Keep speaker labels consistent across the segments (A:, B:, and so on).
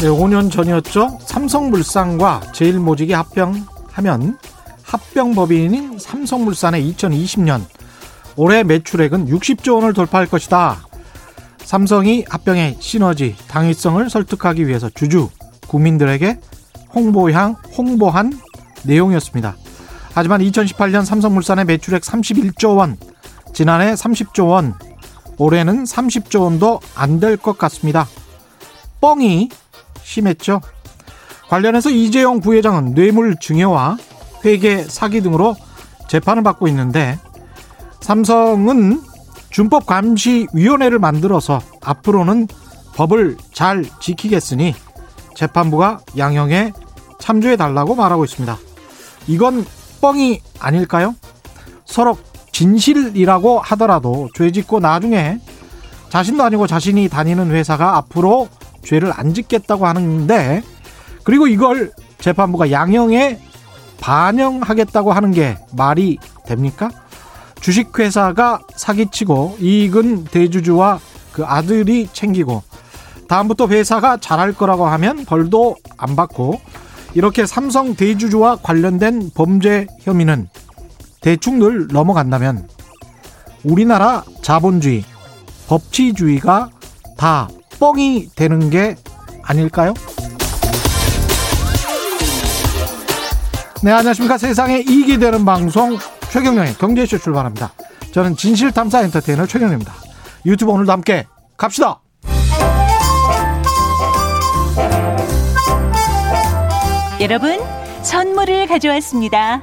A: 네, 5년 전이었죠. 삼성물산과 제일모직이 합병하면 합병법인인 삼성물산의 2020년 올해 매출액은 60조 원을 돌파할 것이다. 삼성이 합병의 시너지, 당위성을 설득하기 위해서 주주, 국민들에게 홍보향, 홍보한 내용이었습니다. 하지만 2018년 삼성물산의 매출액 31조 원, 지난해 30조 원, 올해는 30조 원도 안 될 것 같습니다. 뻥이 심했죠. 관련해서 이재용 부회장은 뇌물 증여와 회계 사기 등으로 재판을 받고 있는데 삼성은 준법 감시 위원회를 만들어서 앞으로는 법을 잘 지키겠으니 재판부가 양형에 참조해 달라고 말하고 있습니다. 이건 뻥이 아닐까요? 서로 진실이라고 하더라도 죄 짓고 나중에 자신도 아니고 자신이 다니는 회사가 앞으로 죄를 안 짓겠다고 하는데 그리고 이걸 재판부가 양형에 반영하겠다고 하는 게 말이 됩니까? 주식회사가 사기치고 이익은 대주주와 그 아들이 챙기고 다음부터 회사가 잘할 거라고 하면 벌도 안 받고 이렇게 삼성 대주주와 관련된 범죄 혐의는 대충 늘 넘어간다면 우리나라 자본주의, 법치주의가 다 뻥이 되는 게 아닐까요? 네, 안녕하십니까. 세상에 이익이 되는 방송 최경영의 경제쇼 출발합니다. 저는 진실탐사 엔터테이너 최경영입니다. 유튜브 오늘도 함께 갑시다!
B: 여러분, 선물을 가져왔습니다.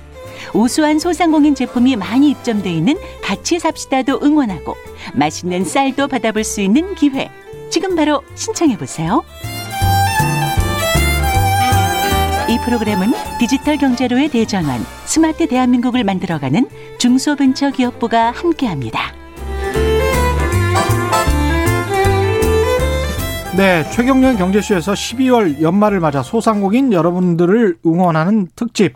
B: 우수한 소상공인 제품이 많이 입점돼 있는 같이 삽시다도 응원하고 맛있는 쌀도 받아볼 수 있는 기회. 지금 바로 신청해 보세요. 이 프로그램은 디지털 경제로의 대전환, 스마트 대한민국을 만들어가는 중소벤처기업부가 함께합니다.
A: 네, 최경련 경제쇼에서 12월 연말을 맞아 소상공인 여러분들을 응원하는 특집.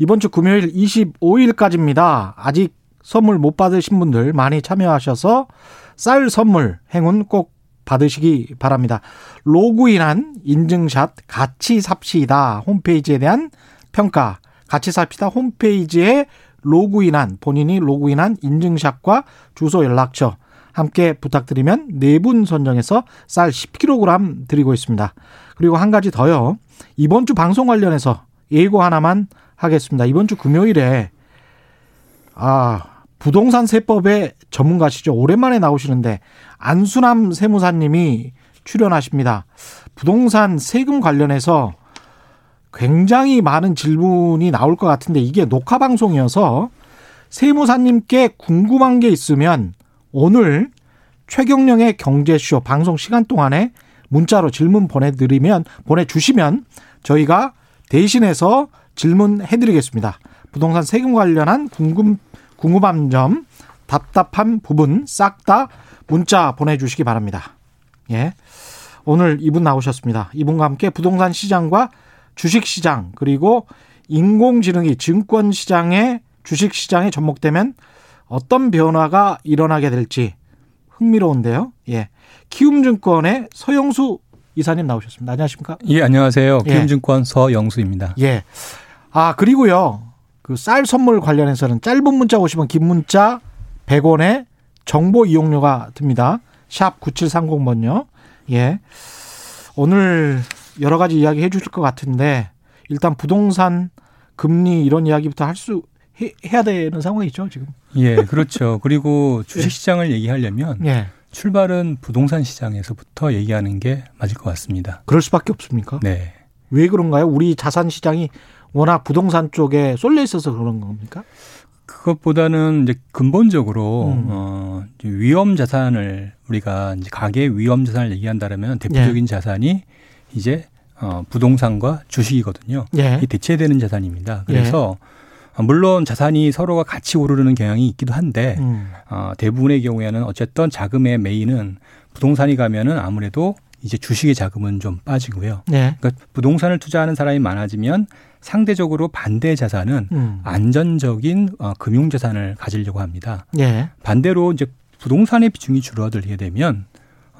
A: 이번 주 금요일 25일까지입니다. 아직 선물 못 받으신 분들 많이 참여하셔서 쌀 선물 행운 꼭 받으시기 바랍니다. 로그인한 인증샷 같이 삽시다 홈페이지에 대한 평가 같이 삽시다 홈페이지에 로그인한 본인이 로그인한 인증샷과 주소 연락처 함께 부탁드리면 네 분 선정해서 쌀 10kg 드리고 있습니다. 그리고 한 가지 더요. 이번 주 방송 관련해서 예고 하나만 하겠습니다. 이번 주 금요일에 아 부동산 세법의 전문가시죠. 오랜만에 나오시는데 안수남 세무사님이 출연하십니다. 부동산 세금 관련해서 굉장히 많은 질문이 나올 것 같은데 이게 녹화 방송이어서 세무사님께 궁금한 게 있으면 오늘 최경령의 경제쇼 방송 시간 동안에 문자로 질문 보내드리면 보내주시면 저희가 대신해서 질문해드리겠습니다. 부동산 세금 관련한 궁금 궁금한 점, 답답한 부분 싹 다 문자 보내주시기 바랍니다. 예. 오늘 이분 나오셨습니다. 이분과 함께 부동산 시장과 주식 시장 그리고 인공지능이 증권 시장에 주식 시장에 접목되면 어떤 변화가 일어나게 될지 흥미로운데요. 예. 키움증권의 서영수 이사님 나오셨습니다. 안녕하십니까?
C: 예, 안녕하세요. 예. 키움증권 서영수입니다.
A: 예. 아, 그리고요. 그 쌀 선물 관련해서는 짧은 문자 오시면 긴 문자 100원에 정보 이용료가 듭니다. 샵 9730번요. 예. 오늘 여러 가지 이야기 해 주실 것 같은데 일단 부동산 금리 이런 이야기부터 할 수 해야 되는 상황이죠, 지금.
C: 예, 그렇죠. 그리고 주식 시장을 예. 얘기하려면 예. 출발은 부동산 시장에서부터 얘기하는 게 맞을 것 같습니다.
A: 그럴 수밖에 없습니까?
C: 네.
A: 왜 그런가요? 우리 자산 시장이 워낙 부동산 쪽에 쏠려 있어서 그런 겁니까?
C: 그것보다는 이제 근본적으로 음. 어 위험 자산을 우리가 이제 가계 위험 자산을 얘기한다면 대표적인 예. 자산이 이제 어, 부동산과 주식이거든요.
A: 예.
C: 이 대체되는 자산입니다. 그래서 예. 물론 자산이 서로가 같이 오르는 경향이 있기도 한데 음. 어, 대부분의 경우에는 어쨌든 자금의 메인은 부동산이 가면은 아무래도 이제 주식의 자금은 좀 빠지고요. 예. 그러니까 부동산을 투자하는 사람이 많아지면 상대적으로 반대 자산은 음. 안전적인 어, 금융 자산을 가지려고 합니다. 예. 반대로 이제 부동산의 비중이 줄어들게 되면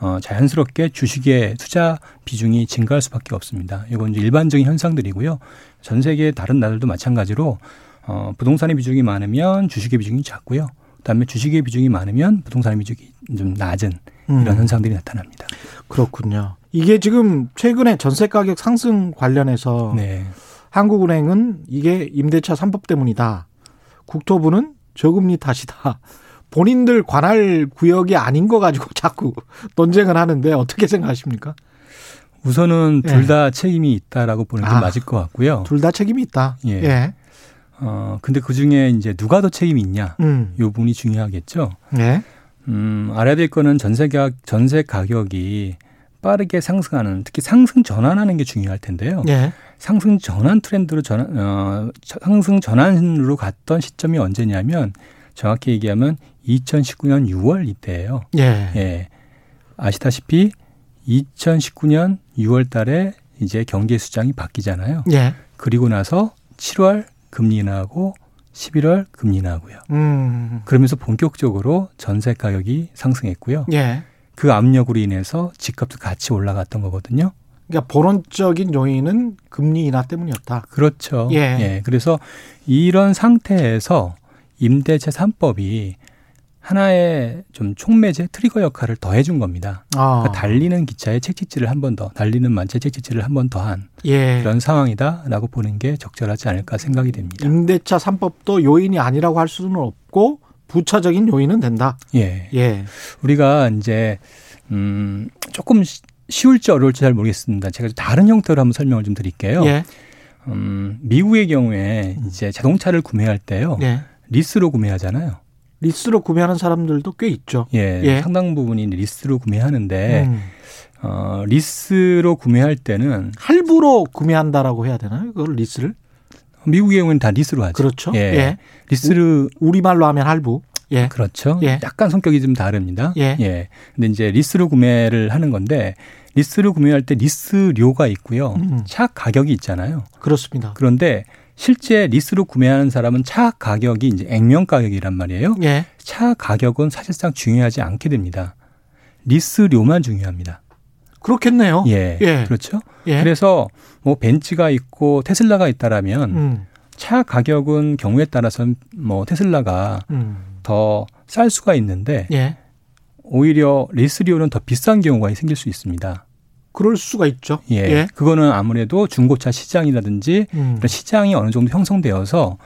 C: 어, 자연스럽게 주식의 투자 비중이 증가할 수밖에 없습니다. 이건 이제 일반적인 현상들이고요. 전 세계 다른 나라들도 마찬가지로 어, 부동산의 비중이 많으면 주식의 비중이 작고요. 그다음에 주식의 비중이 많으면 부동산의 비중이 좀 낮은 이런 음. 현상들이 나타납니다.
A: 그렇군요. 이게 지금 최근에 전세 가격 상승 관련해서 네. 한국은행은 이게 임대차 3법 때문이다. 국토부는 저금리 탓이다. 본인들 관할 구역이 아닌 거 가지고 자꾸 논쟁을 하는데 어떻게 생각하십니까?
C: 우선은 둘다 예. 책임이 있다라고 보는 게 아, 맞을 것 같고요.
A: 둘 다 책임이 있다.
C: 예. 예. 어, 근데 그 중에 이제 누가 더 책임이 있냐. 음. 요 부분이 중요하겠죠. 예. 음, 알아야 될 거는 전세 가격, 전세 가격이 빠르게 상승하는, 특히 상승 전환하는 게 중요할 텐데요. 예. 상승 전환 트렌드로 전환, 어, 상승 전환으로 갔던 시점이 언제냐면 정확히 얘기하면 2019년 6월 이때예요. 예. 예. 아시다시피 2019년 6월 달에 이제 경제 수장이 바뀌잖아요. 예. 그리고 나서 7월 금리 인하고 11월 금리 인하고요. 음. 그러면서 본격적으로 전세 가격이 상승했고요. 예. 그 압력으로 인해서 집값도 같이 올라갔던 거거든요.
A: 그러니까 본원적인 요인은 금리 인하 때문이었다.
C: 그렇죠. 예. 예. 그래서 이런 상태에서 임대차 3법이 하나의 좀 촉매제 트리거 역할을 더 해준 겁니다. 아. 그러니까 달리는 기차에 책찍질을 한 번 더, 달리는 만차에 책찍질을 한 번 더한 예. 그런 상황이다라고 보는 게 적절하지 않을까 생각이 됩니다.
A: 임대차 3법도 요인이 아니라고 할 수는 없고 부차적인 요인은 된다.
C: 예. 예. 우리가 이제 음 조금 쉬울지 어려울지 잘 모르겠습니다. 제가 다른 형태로 한번 설명을 좀 드릴게요. 예. 음, 미국의 경우에 이제 자동차를 구매할 때요. 예. 리스로 구매하잖아요.
A: 리스로 구매하는 사람들도 꽤 있죠.
C: 예, 예. 상당 부분이 리스로 구매하는데 음. 어, 리스로 구매할 때는
A: 할부로 구매한다라고 해야 되나요? 그걸 리스를?
C: 미국의 경우는 다 리스로 하죠.
A: 그렇죠.
C: 예. 예.
A: 리스를 우리말로 하면 할부.
C: 예. 그렇죠. 예. 약간 성격이 좀 다릅니다. 예. 예. 근데 이제 리스로 구매를 하는 건데 리스를 구매할 때 리스료가 있고요. 음. 차 가격이 있잖아요.
A: 그렇습니다.
C: 그런데 실제 리스로 구매하는 사람은 차 가격이 이제 액면 가격이란 말이에요. 예. 차 가격은 사실상 중요하지 않게 됩니다. 리스료만 중요합니다.
A: 그렇겠네요.
C: 예. 예. 그렇죠. 예. 그래서 뭐 벤츠가 있고 테슬라가 있다라면 음. 차 가격은 경우에 따라서는 뭐 테슬라가 음. 더 쌀 수가 있는데 예. 오히려 리스료는 더 비싼 경우가 생길 수 있습니다.
A: 그럴 수가 있죠.
C: 예. 예. 그거는 아무래도 중고차 시장이라든지 음. 시장이 어느 정도 형성되어서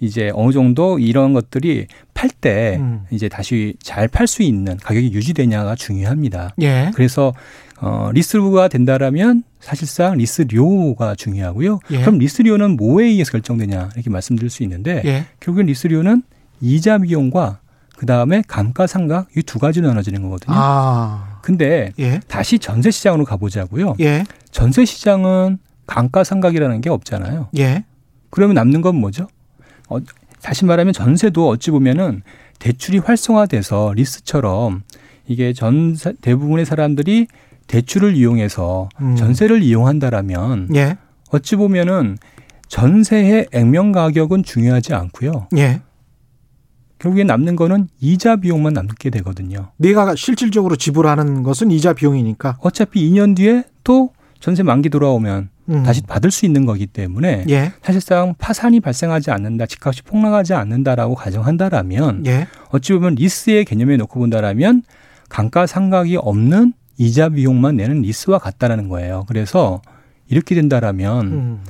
C: 이제 어느 정도 이런 것들이 팔 때 음. 이제 다시 잘 팔 수 있는 가격이 유지되냐가 중요합니다. 예. 그래서 어 리스가 된다라면 사실상 리스료가 중요하고요. 예. 그럼 리스료는 뭐에 의해서 결정되냐 이렇게 말씀드릴 수 있는데 예. 결국엔 리스료는 이자 비용과 그 다음에 감가상각 이 두 가지로 나눠지는 거거든요. 아. 근데 예. 다시 전세 시장으로 가보자고요. 예. 전세 시장은 감가상각이라는 게 없잖아요. 예. 그러면 남는 건 뭐죠? 어, 다시 말하면 전세도 어찌 보면은 대출이 활성화돼서 리스처럼 이게 전 대부분의 사람들이 대출을 이용해서 음. 전세를 이용한다라면 예. 어찌 보면은 전세의 액면 가격은 중요하지 않고요. 예. 결국에 남는 거는 이자 비용만 남게 되거든요.
A: 내가 실질적으로 지불하는 것은 이자 비용이니까.
C: 어차피 2년 뒤에 또 전세 만기 돌아오면 음. 다시 받을 수 있는 거기 때문에 예. 사실상 파산이 발생하지 않는다, 집값이 폭락하지 않는다라고 가정한다라면 예. 어찌 보면 리스의 개념에 놓고 본다라면 감가상각이 없는 이자 비용만 내는 리스와 같다라는 거예요. 그래서 이렇게 된다라면 음.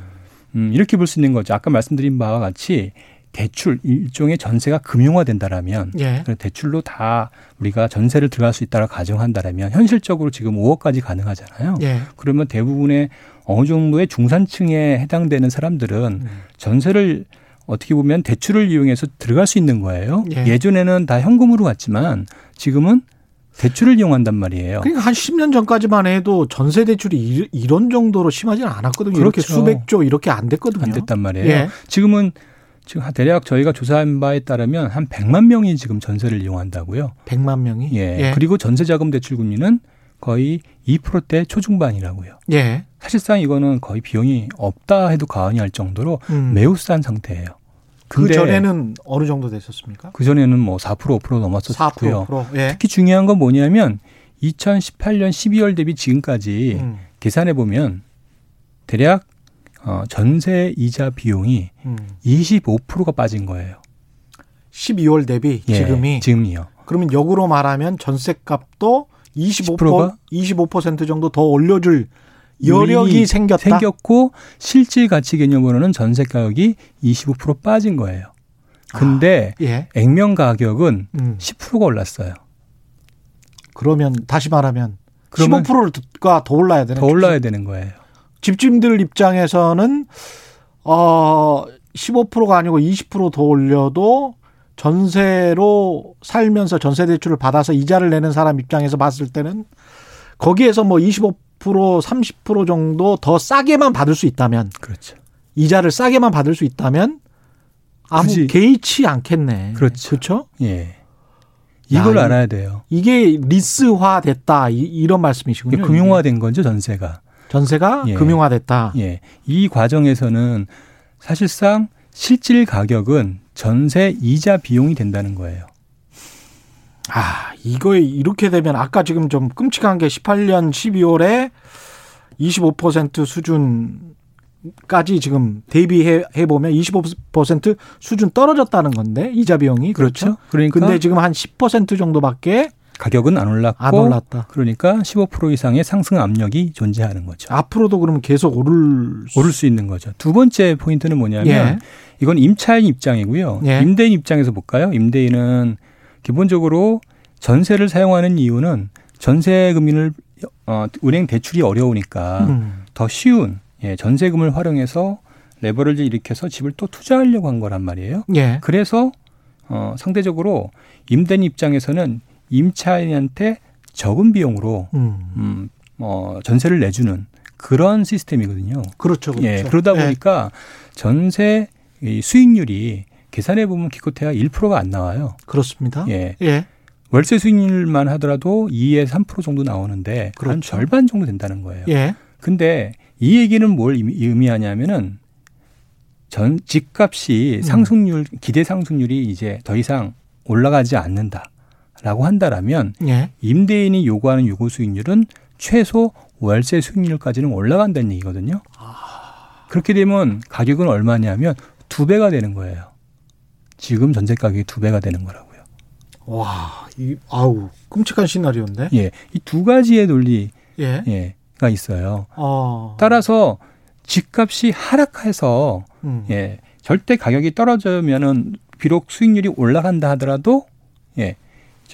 C: 음, 이렇게 볼 수 있는 거죠. 아까 말씀드린 바와 같이 대출 일종의 전세가 금융화된다라면 예. 대출로 다 우리가 전세를 들어갈 수 있다고 가정한다라면 현실적으로 지금 5억까지 가능하잖아요. 예. 그러면 대부분의 어느 정도의 중산층에 해당되는 사람들은 음. 전세를 어떻게 보면 대출을 이용해서 들어갈 수 있는 거예요. 예. 전에는다 현금으로 갔지만 지금은 대출을 이용한단 말이에요.
A: 그러니까 한 10년 전까지만 해도 전세 대출이 이런 정도로 심하지는 않았거든요. 그렇죠. 이렇게 수백조 이렇게 안 됐거든요.
C: 안 됐단 말이에요. 예. 지금은 지금 대략 저희가 조사한 바에 따르면 한 100만 명이 지금 전세를 이용한다고요.
A: 100만 명이?
C: 예. 예. 그리고 전세자금 대출 금리는 거의 2%대 초중반이라고요. 예. 사실상 이거는 거의 비용이 없다 해도 과언이 할 정도로 음. 매우 싼 상태예요.
A: 그 전에는 어느 정도 됐었습니까?
C: 그 전에는 뭐 4% 5% 넘었었고요. 4%, 예. 특히 중요한 건 뭐냐면 2018년 12월 대비 지금까지 음. 계산해 보면 대략 어, 전세 이자 비용이 음. 25%가 빠진 거예요.
A: 12월 대비
C: 예,
A: 지금이
C: 지금이요.
A: 그러면 역으로 말하면 전세값도 25% 25% 정도 더 올려줄 여력이 생겼다.
C: 생겼고 실질 가치 개념으로는 전세 가격이 25% 빠진 거예요. 근데 아, 예. 액면 가격은 음. 10%가 올랐어요.
A: 그러면 다시 말하면 15%가 더 올라야 되는
C: 더 올라야 되는 거예요.
A: 집주인들 입장에서는 어 15%가 아니고 20%더 올려도 전세로 살면서 전세 대출을 받아서 이자를 내는 사람 입장에서 봤을 때는 거기에서 뭐 25% 30% 정도 더 싸게만 받을 수 있다면
C: 그렇죠.
A: 이자를 싸게만 받을 수 있다면 아무 굳이. 개의치 않겠네.
C: 그렇죠.
A: 그렇죠?
C: 예. 이걸 야, 알아야 돼요.
A: 이게 리스화 됐다 이, 런 말씀이시군요.
C: 금융화된 거죠 전세가.
A: 전세가 예. 금융화됐다.
C: 예. 이 과정에서는 사실상 실질 가격은 전세 이자 비용이 된다는 거예요.
A: 아, 이거 이렇게 되면 아까 지금 좀 끔찍한 게 18년 12월에 25% 수준까지 지금 대비해 보면 25% 수준 떨어졌다는 건데 이자 비용이 그렇죠. 그렇죠?
C: 그러니까
A: 근데 지금 한 10% 정도밖에
C: 가격은 안 올랐고
A: 안 올랐다.
C: 그러니까 15% 이상의 상승 압력이 존재하는 거죠.
A: 앞으로도 그러면 계속 오를
C: 오를 수 있는 거죠. 두 번째 포인트는 뭐냐면 예. 이건 임차인 입장이고요. 예. 임대인 입장에서 볼까요? 임대인은 기본적으로 전세를 사용하는 이유는 전세 금리를 어, 은행 대출이 어려우니까 음. 더 쉬운 예, 전세금을 활용해서 레버리지 일으켜서 집을 또 투자하려고 한 거란 말이에요. 예. 그래서 어, 상대적으로 임대인 입장에서는 임차인한테 적은 비용으로 음. 음, 어, 전세를 내주는 그런 시스템이거든요.
A: 그렇죠. 그렇죠.
C: 예, 그러다 예. 보니까 전세 이 수익률이 계산해 보면 기껏해야 1%가 안 나와요.
A: 그렇습니다.
C: 예. 예. 월세 수익률만 하더라도 2에서 3% 정도 나오는데 그렇죠. 한 절반 정도 된다는 거예요. 예. 근데 이 얘기는 뭘 의미하냐면은 전 집값이 음. 상승률 기대 상승률이 이제 더 이상 올라가지 않는다 라고 한다라면 예. 임대인이 요구하는 요구 수익률은 최소 월세 수익률까지는 올라간다는 얘기거든요. 아. 그렇게 되면 가격은 얼마냐면 두 배가 되는 거예요. 지금 전세 가격이 두 배가 되는 거라고요.
A: 와, 이 아우 끔찍한 시나리오인데.
C: 예, 이 두 가지의 논리 예. 예 가 있어요. 어. 따라서 집값이 하락해서 음. 예 절대 가격이 떨어지면은 비록 수익률이 올라간다 하더라도 예.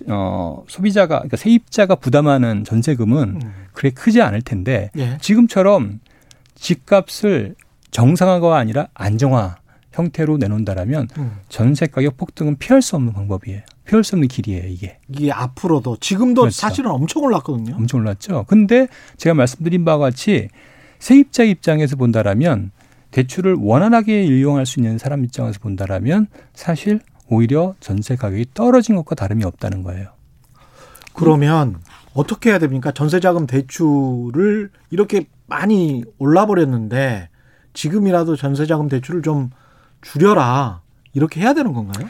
C: 어, 소비자가, 그러니까 세입자가 부담하는 전세금은 음. 그래 크지 않을 텐데 예. 지금처럼 집값을 정상화가 아니라 안정화 형태로 내놓는다라면 음. 전세 가격 폭등은 피할 수 없는 방법이에요. 피할 수 없는 길이에요, 이게.
A: 이게 앞으로도 지금도 그렇죠. 사실은 엄청 올랐거든요.
C: 엄청 올랐죠. 근데 제가 말씀드린 바와 같이 세입자 입장에서 본다라면 대출을 원활하게 이용할 수 있는 사람 입장에서 본다라면 사실 오히려 전세 가격이 떨어진 것과 다름이 없다는 거예요.
A: 그러면 어떻게 해야 됩니까? 전세자금 대출을 이렇게 많이 올라버렸는데 지금이라도 전세자금 대출을 좀 줄여라 이렇게 해야 되는 건가요?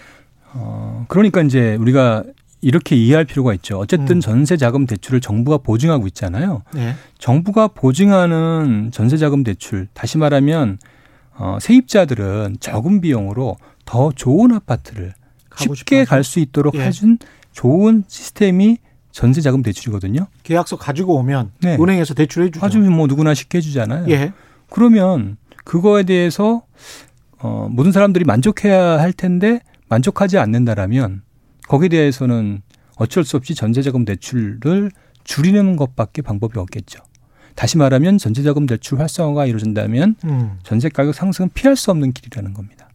C: 어, 그러니까 이제 우리가 이렇게 이해할 필요가 있죠. 어쨌든 음. 전세 자금 대출을 정부가 보증하고 있잖아요. 네. 정부가 보증하는 전세 자금 대출, 다시 말하면 어, 세입자들은 적은 비용으로 더 좋은 아파트를 쉽게 갈 수 있도록 예. 해준 좋은 시스템이 전세 자금 대출이거든요.
A: 계약서 가지고 오면 네. 은행에서 대출해 주죠.
C: 아주 뭐 누구나 쉽게 해 주잖아요. 예. 그러면 그거에 대해서 어, 모든 사람들이 만족해야 할 텐데 만족하지 않는다라면 거기에 대해서는 어쩔 수 없이 전세자금 대출을 줄이는 것밖에 방법이 없겠죠. 다시 말하면 전세자금 대출 활성화가 이루어진다면 음. 전세 가격 상승은 피할 수 없는 길이라는 겁니다.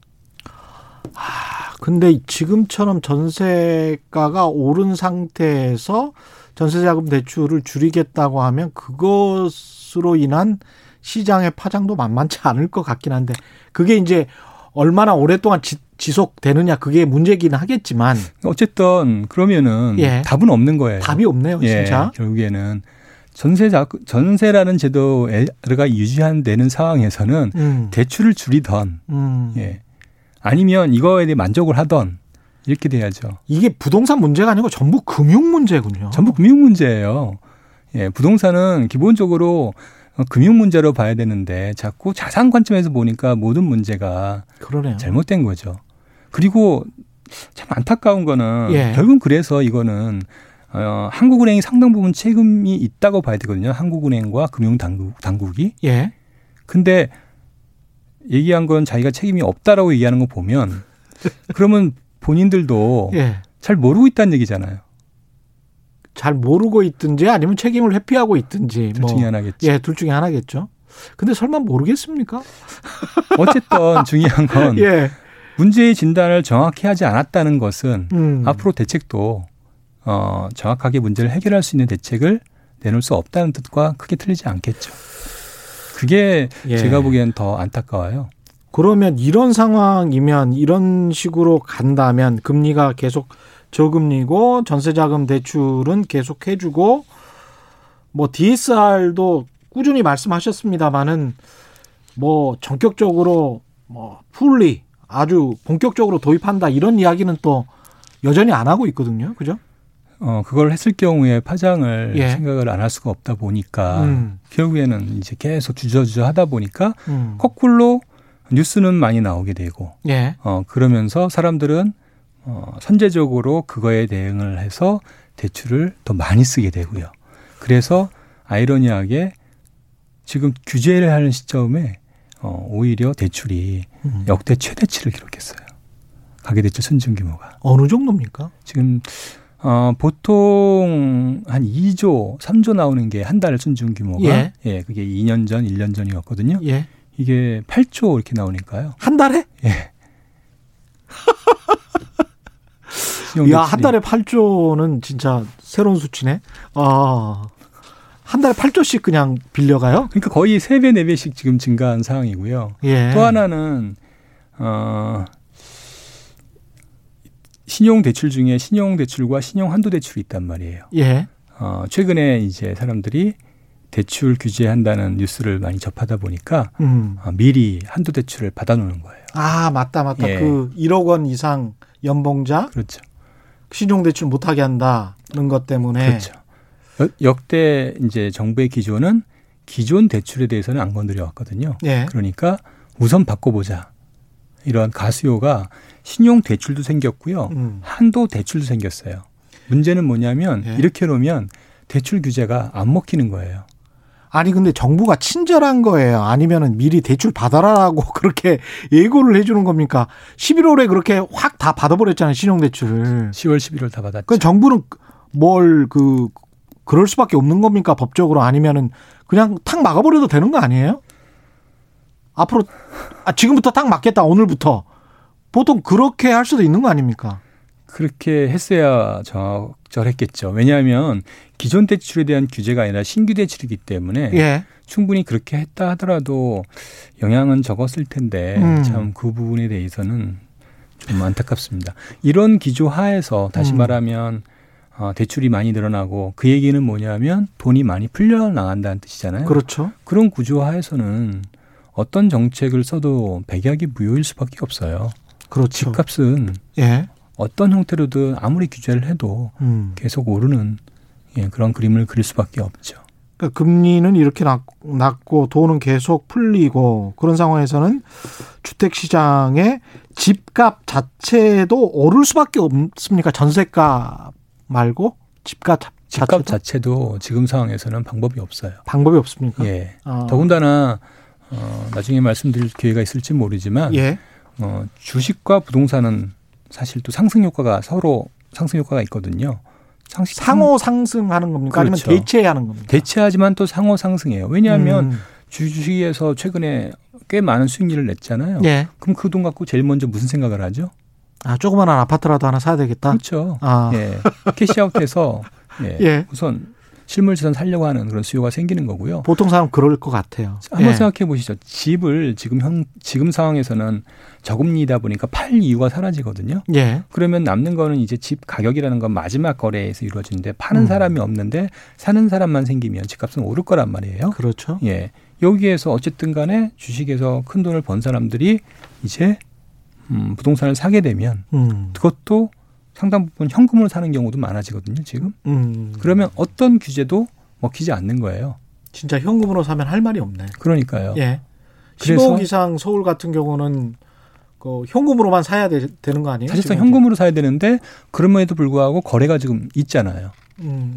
A: 아, 근데 지금처럼 전세가가 오른 상태에서 전세자금 대출을 줄이겠다고 하면 그것으로 인한 시장의 파장도 만만치 않을 것 같긴 한데 그게 이제 얼마나 오랫동안 지, 지속되느냐 그게 문제긴 하겠지만
C: 어쨌든 그러면은 예. 답은 없는 거예요.
A: 답이 없네요,
C: 예,
A: 진짜.
C: 결국에는 전세자 전세라는 제도가 유지한되는 상황에서는 음. 대출을 줄이던 음. 예. 아니면 이거에 대해 만족을 하던 이렇게 돼야죠.
A: 이게 부동산 문제가 아니고 전부 금융 문제군요.
C: 전부 금융 문제예요. 예, 부동산은 기본적으로 금융 문제로 봐야 되는데 자꾸 자산 관점에서 보니까 모든 문제가 그러네요. 잘못된 거죠. 그리고 참 안타까운 거는 예. 결국은 그래서 이거는 어, 한국은행이 상당 부분 책임이 있다고 봐야 되거든요. 한국은행과 금융 당국 당국이. 예. 근데 얘기한 건 자기가 책임이 없다라고 얘기하는 거 보면 그러면 본인들도 예. 잘 모르고 있다는 얘기잖아요.
A: 잘 모르고 있든지 아니면 책임을 회피하고 있든지
C: 둘 뭐. 중에 하나겠죠.
A: 예, 둘 중에 하나겠죠. 근데 설마 모르겠습니까?
C: 어쨌든 중요한 건 예. 문제의 진단을 정확히 하지 않았다는 것은 음. 앞으로 대책도 어, 정확하게 문제를 해결할 수 있는 대책을 내놓을 수 없다는 뜻과 크게 틀리지 않겠죠. 그게 예. 제가 보기엔 더 안타까워요.
A: 그러면 이런 상황이면 이런 식으로 간다면 금리가 계속 저금리고 전세자금 대출은 계속 해주고 뭐 DSR도 꾸준히 말씀하셨습니다만은 뭐 전격적으로 뭐 풀리 아주 본격적으로 도입한다 이런 이야기는 또 여전히 안 하고 있거든요. 그죠?
C: 어, 그걸 했을 경우에 파장을 예. 생각을 안 할 수가 없다 보니까 음. 결국에는 이제 계속 주저주저 하다 보니까 음. 거꾸로 뉴스는 많이 나오게 되고 예. 어, 그러면서 사람들은 어, 선제적으로 그거에 대응을 해서 대출을 더 많이 쓰게 되고요. 그래서 아이러니하게 지금 규제를 하는 시점에 어, 오히려 대출이 음. 역대 최대치를 기록했어요. 가계대출 순증 규모가.
A: 어느 정도입니까?
C: 지금 어, 보통 한 2조, 3조 나오는 게 한 달 순증 규모가 예. 예, 그게 2년 전, 1년 전이었거든요. 예. 이게 8조 이렇게 나오니까요.
A: 한 달에?
C: 예.
A: 야, 한 달에 8조는 진짜 새로운 수치네. 아. 한 달에 8조씩 그냥 빌려가요?
C: 그러니까 거의 3배, 4배씩 지금 증가한 상황이고요. 예. 또 하나는, 어, 신용 대출 중에 신용 대출과 신용 한도 대출이 있단 말이에요. 예. 어, 최근에 이제 사람들이 대출 규제한다는 뉴스를 많이 접하다 보니까 음. 어, 미리 한도 대출을 받아놓는 거예요.
A: 아 맞다 맞다. 예. 그 1억 원 이상 연봉자
C: 그렇죠.
A: 신용 대출 못하게 한다는 것 때문에
C: 그렇죠. 역대 이제 정부의 기조는 기존 대출에 대해서는 안 건드려 왔거든요. 예. 그러니까 우선 바꿔보자. 이런 가수요가 신용 대출도 생겼고요. 음. 한도 대출도 생겼어요. 문제는 뭐냐면 예. 이렇게 놓으면 대출 규제가 안 먹히는 거예요.
A: 아니 근데 정부가 친절한 거예요. 아니면은 미리 대출 받아라라고 그렇게 예고를 해주는 겁니까? 11월에 그렇게 확 다 받아버렸잖아요 신용 대출을.
C: 10월, 11월 다 받았죠.
A: 그 정부는 뭘 그 그럴 수밖에 없는 겁니까 법적으로 아니면은 그냥 탁 막아버려도 되는 거 아니에요? 앞으로 아 지금부터 탁 막겠다 오늘부터 보통 그렇게 할 수도 있는 거 아닙니까?
C: 그렇게 했어야 적절했겠죠. 왜냐하면 기존 대출에 대한 규제가 아니라 신규 대출이기 때문에 예. 충분히 그렇게 했다 하더라도 영향은 적었을 텐데 음. 참그 부분에 대해서는 좀 안타깝습니다. 이런 기조 하에서 다시 음. 말하면 어, 대출이 많이 늘어나고 그 얘기는 뭐냐면 돈이 많이 풀려 나간다는 뜻이잖아요.
A: 그렇죠.
C: 그런 구조 하에서는 어떤 정책을 써도 백약이 무효일 수밖에 없어요.
A: 그렇죠.
C: 집값은 예. 어떤 형태로든 아무리 규제를 해도 음. 계속 오르는 예, 그런 그림을 그릴 수밖에 없죠.
A: 그러니까 금리는 이렇게 낮고 돈은 계속 풀리고 그런 상황에서는 주택 시장의 집값 자체도 오를 수밖에 없습니까? 전세가 말고 집값
C: 집값 자체도 지금 상황에서는 방법이 없어요.
A: 방법이 없습니까?
C: 예. 아. 더군다나 어, 나중에 말씀드릴 기회가 있을지 모르지만 예. 어, 주식과 부동산은 사실 또 상승 효과가 서로 상승 효과가 있거든요.
A: 상시, 상호 상승하는 겁니까? 그렇죠. 아니면 대체하는 겁니까?
C: 대체하지만 또 상호 상승해요. 왜냐하면 음. 주식에서 최근에 꽤 많은 수익률을 냈잖아요. 예. 그럼 그 돈 갖고 제일 먼저 무슨 생각을 하죠?
A: 아, 조그마한 아파트라도 하나 사야 되겠다?
C: 그렇죠. 아. 예. 캐시아웃해서 예. 예. 우선 실물 재산 살려고 하는 그런 수요가 생기는 거고요.
A: 보통 사람 그럴 것 같아요.
C: 한번 예. 생각해 보시죠. 집을 지금 형 지금 상황에서는 저금리다 보니까 팔 이유가 사라지거든요. 예. 그러면 남는 거는 이제 집 가격이라는 건 마지막 거래에서 이루어지는데 파는 음. 사람이 없는데 사는 사람만 생기면 집값은 오를 거란 말이에요.
A: 그렇죠.
C: 예. 여기에서 어쨌든 간에 주식에서 큰 돈을 번 사람들이 이제 음, 부동산을 사게 되면 음. 그것도 상당 부분 현금으로 사는 경우도 많아지거든요, 지금. 음. 그러면 어떤 규제도 먹히지 않는 거예요.
A: 진짜 현금으로 사면 할 말이 없네.
C: 그러니까요.
A: 예. 15억 이상 서울 같은 경우는 그 현금으로만 사야 되, 되는 거 아니에요?
C: 사실상 현금으로 사야 되는데 그럼에도 불구하고 거래가 지금 있잖아요. 음.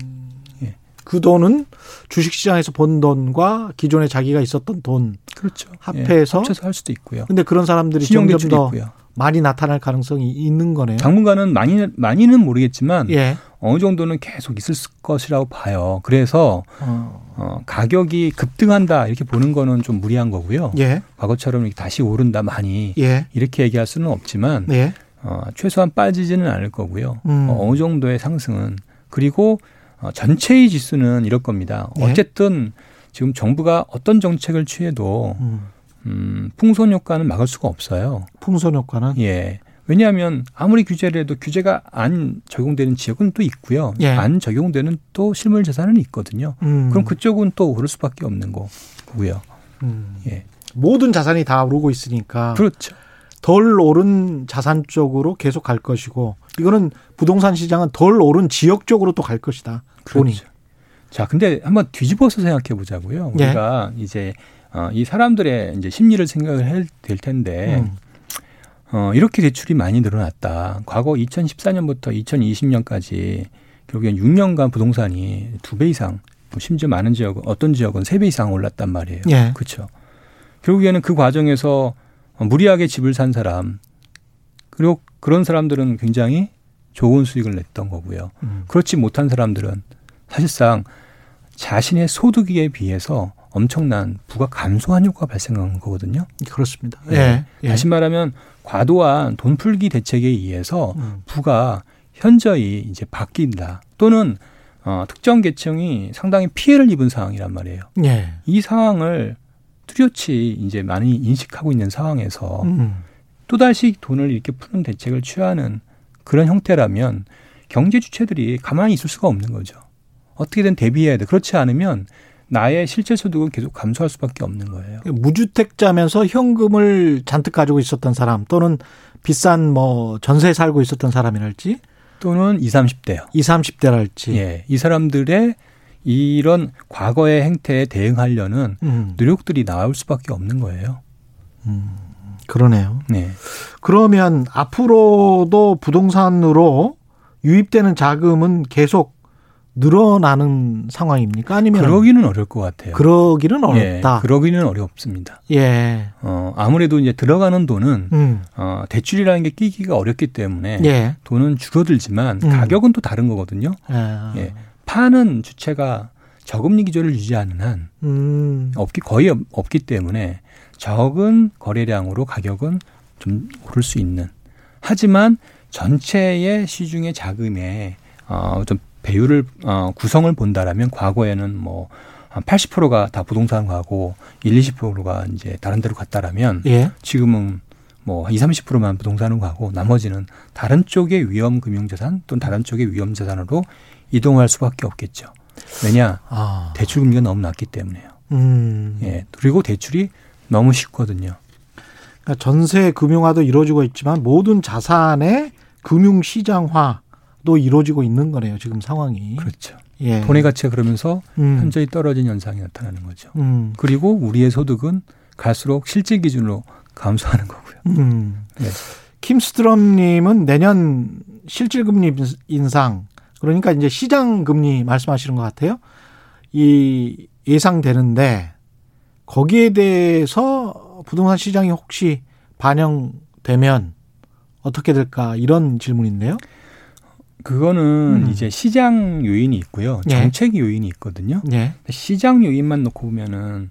A: 예. 그 돈은 주식시장에서 번 돈과 기존에 자기가 있었던 돈
C: 그렇죠.
A: 합해서
C: 예. 합쳐서 할 수도 있고요.
A: 근데 그런 사람들이 점점 더 있고요. 많이 나타날 가능성이 있는 거네요.
C: 당분간은 많이 많이는 모르겠지만 예. 어느 정도는 계속 있을 것이라고 봐요. 그래서 어. 어, 가격이 급등한다 이렇게 보는 거는 좀 무리한 거고요. 예. 과거처럼 이렇게 다시 오른다 많이 예. 이렇게 얘기할 수는 없지만 예. 어, 최소한 빠지지는 않을 거고요. 음. 어, 어느 정도의 상승은 그리고 어, 전체의 지수는 이럴 겁니다. 예. 어쨌든 지금 정부가 어떤 정책을 취해도 음. 음, 풍선 효과는 막을 수가 없어요.
A: 풍선 효과는?
C: 예. 왜냐하면 아무리 규제를 해도 규제가 안 적용되는 지역은 또 있고요. 예. 안 적용되는 또 실물 자산은 있거든요. 음. 그럼 그쪽은 또 오를 수밖에 없는 거고요. 음.
A: 예. 모든 자산이 다 오르고 있으니까.
C: 그렇죠.
A: 덜 오른 자산 쪽으로 계속 갈 것이고 이거는 부동산 시장은 덜 오른 지역 쪽으로 또 갈 것이다. 돈이. 그렇죠.
C: 자, 근데 한번 뒤집어서 생각해 보자고요. 예. 우리가 이제 어, 이 사람들의 이제 심리를 생각을 해야 될 텐데 음. 어, 이렇게 대출이 많이 늘어났다. 과거 2014년부터 2020년까지 결국엔 6년간 부동산이 두 배 이상, 뭐 심지어 많은 지역, 어떤 지역은 세 배 이상 올랐단 말이에요. 예. 그렇죠. 결국에는 그 과정에서 무리하게 집을 산 사람, 그리고 그런 사람들은 굉장히 좋은 수익을 냈던 거고요. 음. 그렇지 못한 사람들은 사실상 자신의 소득에 비해서 엄청난 부가 감소한 효과가 발생한 거거든요.
A: 그렇습니다.
C: 예. 예. 다시 말하면 과도한 돈 풀기 대책에 의해서 음. 부가 현저히 이제 바뀐다. 또는 어, 특정 계층이 상당히 피해를 입은 상황이란 말이에요. 예. 이 상황을 뚜렷이 이제 많이 인식하고 있는 상황에서 음. 또다시 돈을 이렇게 푸는 대책을 취하는 그런 형태라면 경제 주체들이 가만히 있을 수가 없는 거죠. 어떻게든 대비해야 돼. 그렇지 않으면 나의 실제 소득은 계속 감소할 수밖에 없는 거예요.
A: 무주택자면서 현금을 잔뜩 가지고 있었던 사람 또는 비싼 뭐 전세에 살고 있었던 사람이랄지
C: 또는 20, 30대요.
A: 20, 30대랄지.
C: 예. 이 사람들의 이런 과거의 행태에 대응하려는 음. 노력들이 나올 수밖에 없는 거예요.
A: 음. 그러네요. 네. 그러면 앞으로도 부동산으로 유입되는 자금은 계속 늘어나는 상황입니까? 아니면
C: 그러기는 어려울 것 같아요.
A: 그러기는 어렵다.
C: 예, 그러기는 어렵습니다. 예. 어, 아무래도 이제 들어가는 돈은 음. 어, 대출이라는 게 끼기가 어렵기 때문에 예. 돈은 줄어들지만 음. 가격은 또 다른 거거든요. 아. 예. 파는 주체가 저금리 기조를 유지하는 한 음. 없기 거의 없기 때문에 적은 거래량으로 가격은 좀 오를 수 있는. 하지만 전체의 시중의 자금에 어, 좀 배율을 어, 구성을 본다라면 과거에는 뭐 한 80%가 다 부동산 가고 1, 20%가 이제 다른 데로 갔다라면 예. 지금은 뭐 20, 30%만 부동산으로 가고 나머지는 다른 쪽의 위험 금융자산 또는 다른 쪽의 위험 자산으로 이동할 수밖에 없겠죠. 왜냐 아. 대출 금리가 너무 낮기 때문에요. 음. 예 그리고 대출이 너무 쉽거든요.
A: 그러니까 전세 금융화도 이루어지고 있지만 모든 자산의 금융 시장화 도 이루어지고 있는 거네요. 지금 상황이.
C: 그렇죠. 예. 돈의 가치가 그러면서 음. 현저히 떨어진 현상이 나타나는 거죠. 음. 그리고 우리의 소득은 갈수록 실질 기준으로 감소하는 거고요. 음.
A: 네. 킴스트럼님은 내년 실질금리 인상 그러니까 이제 시장 금리 말씀하시는 것 같아요. 이 예상되는데 거기에 대해서 부동산 시장이 혹시 반영되면 어떻게 될까 이런 질문인데요.
C: 그거는 음. 이제 시장 요인이 있고요. 예. 정책 요인이 있거든요. 예. 시장 요인만 놓고 보면은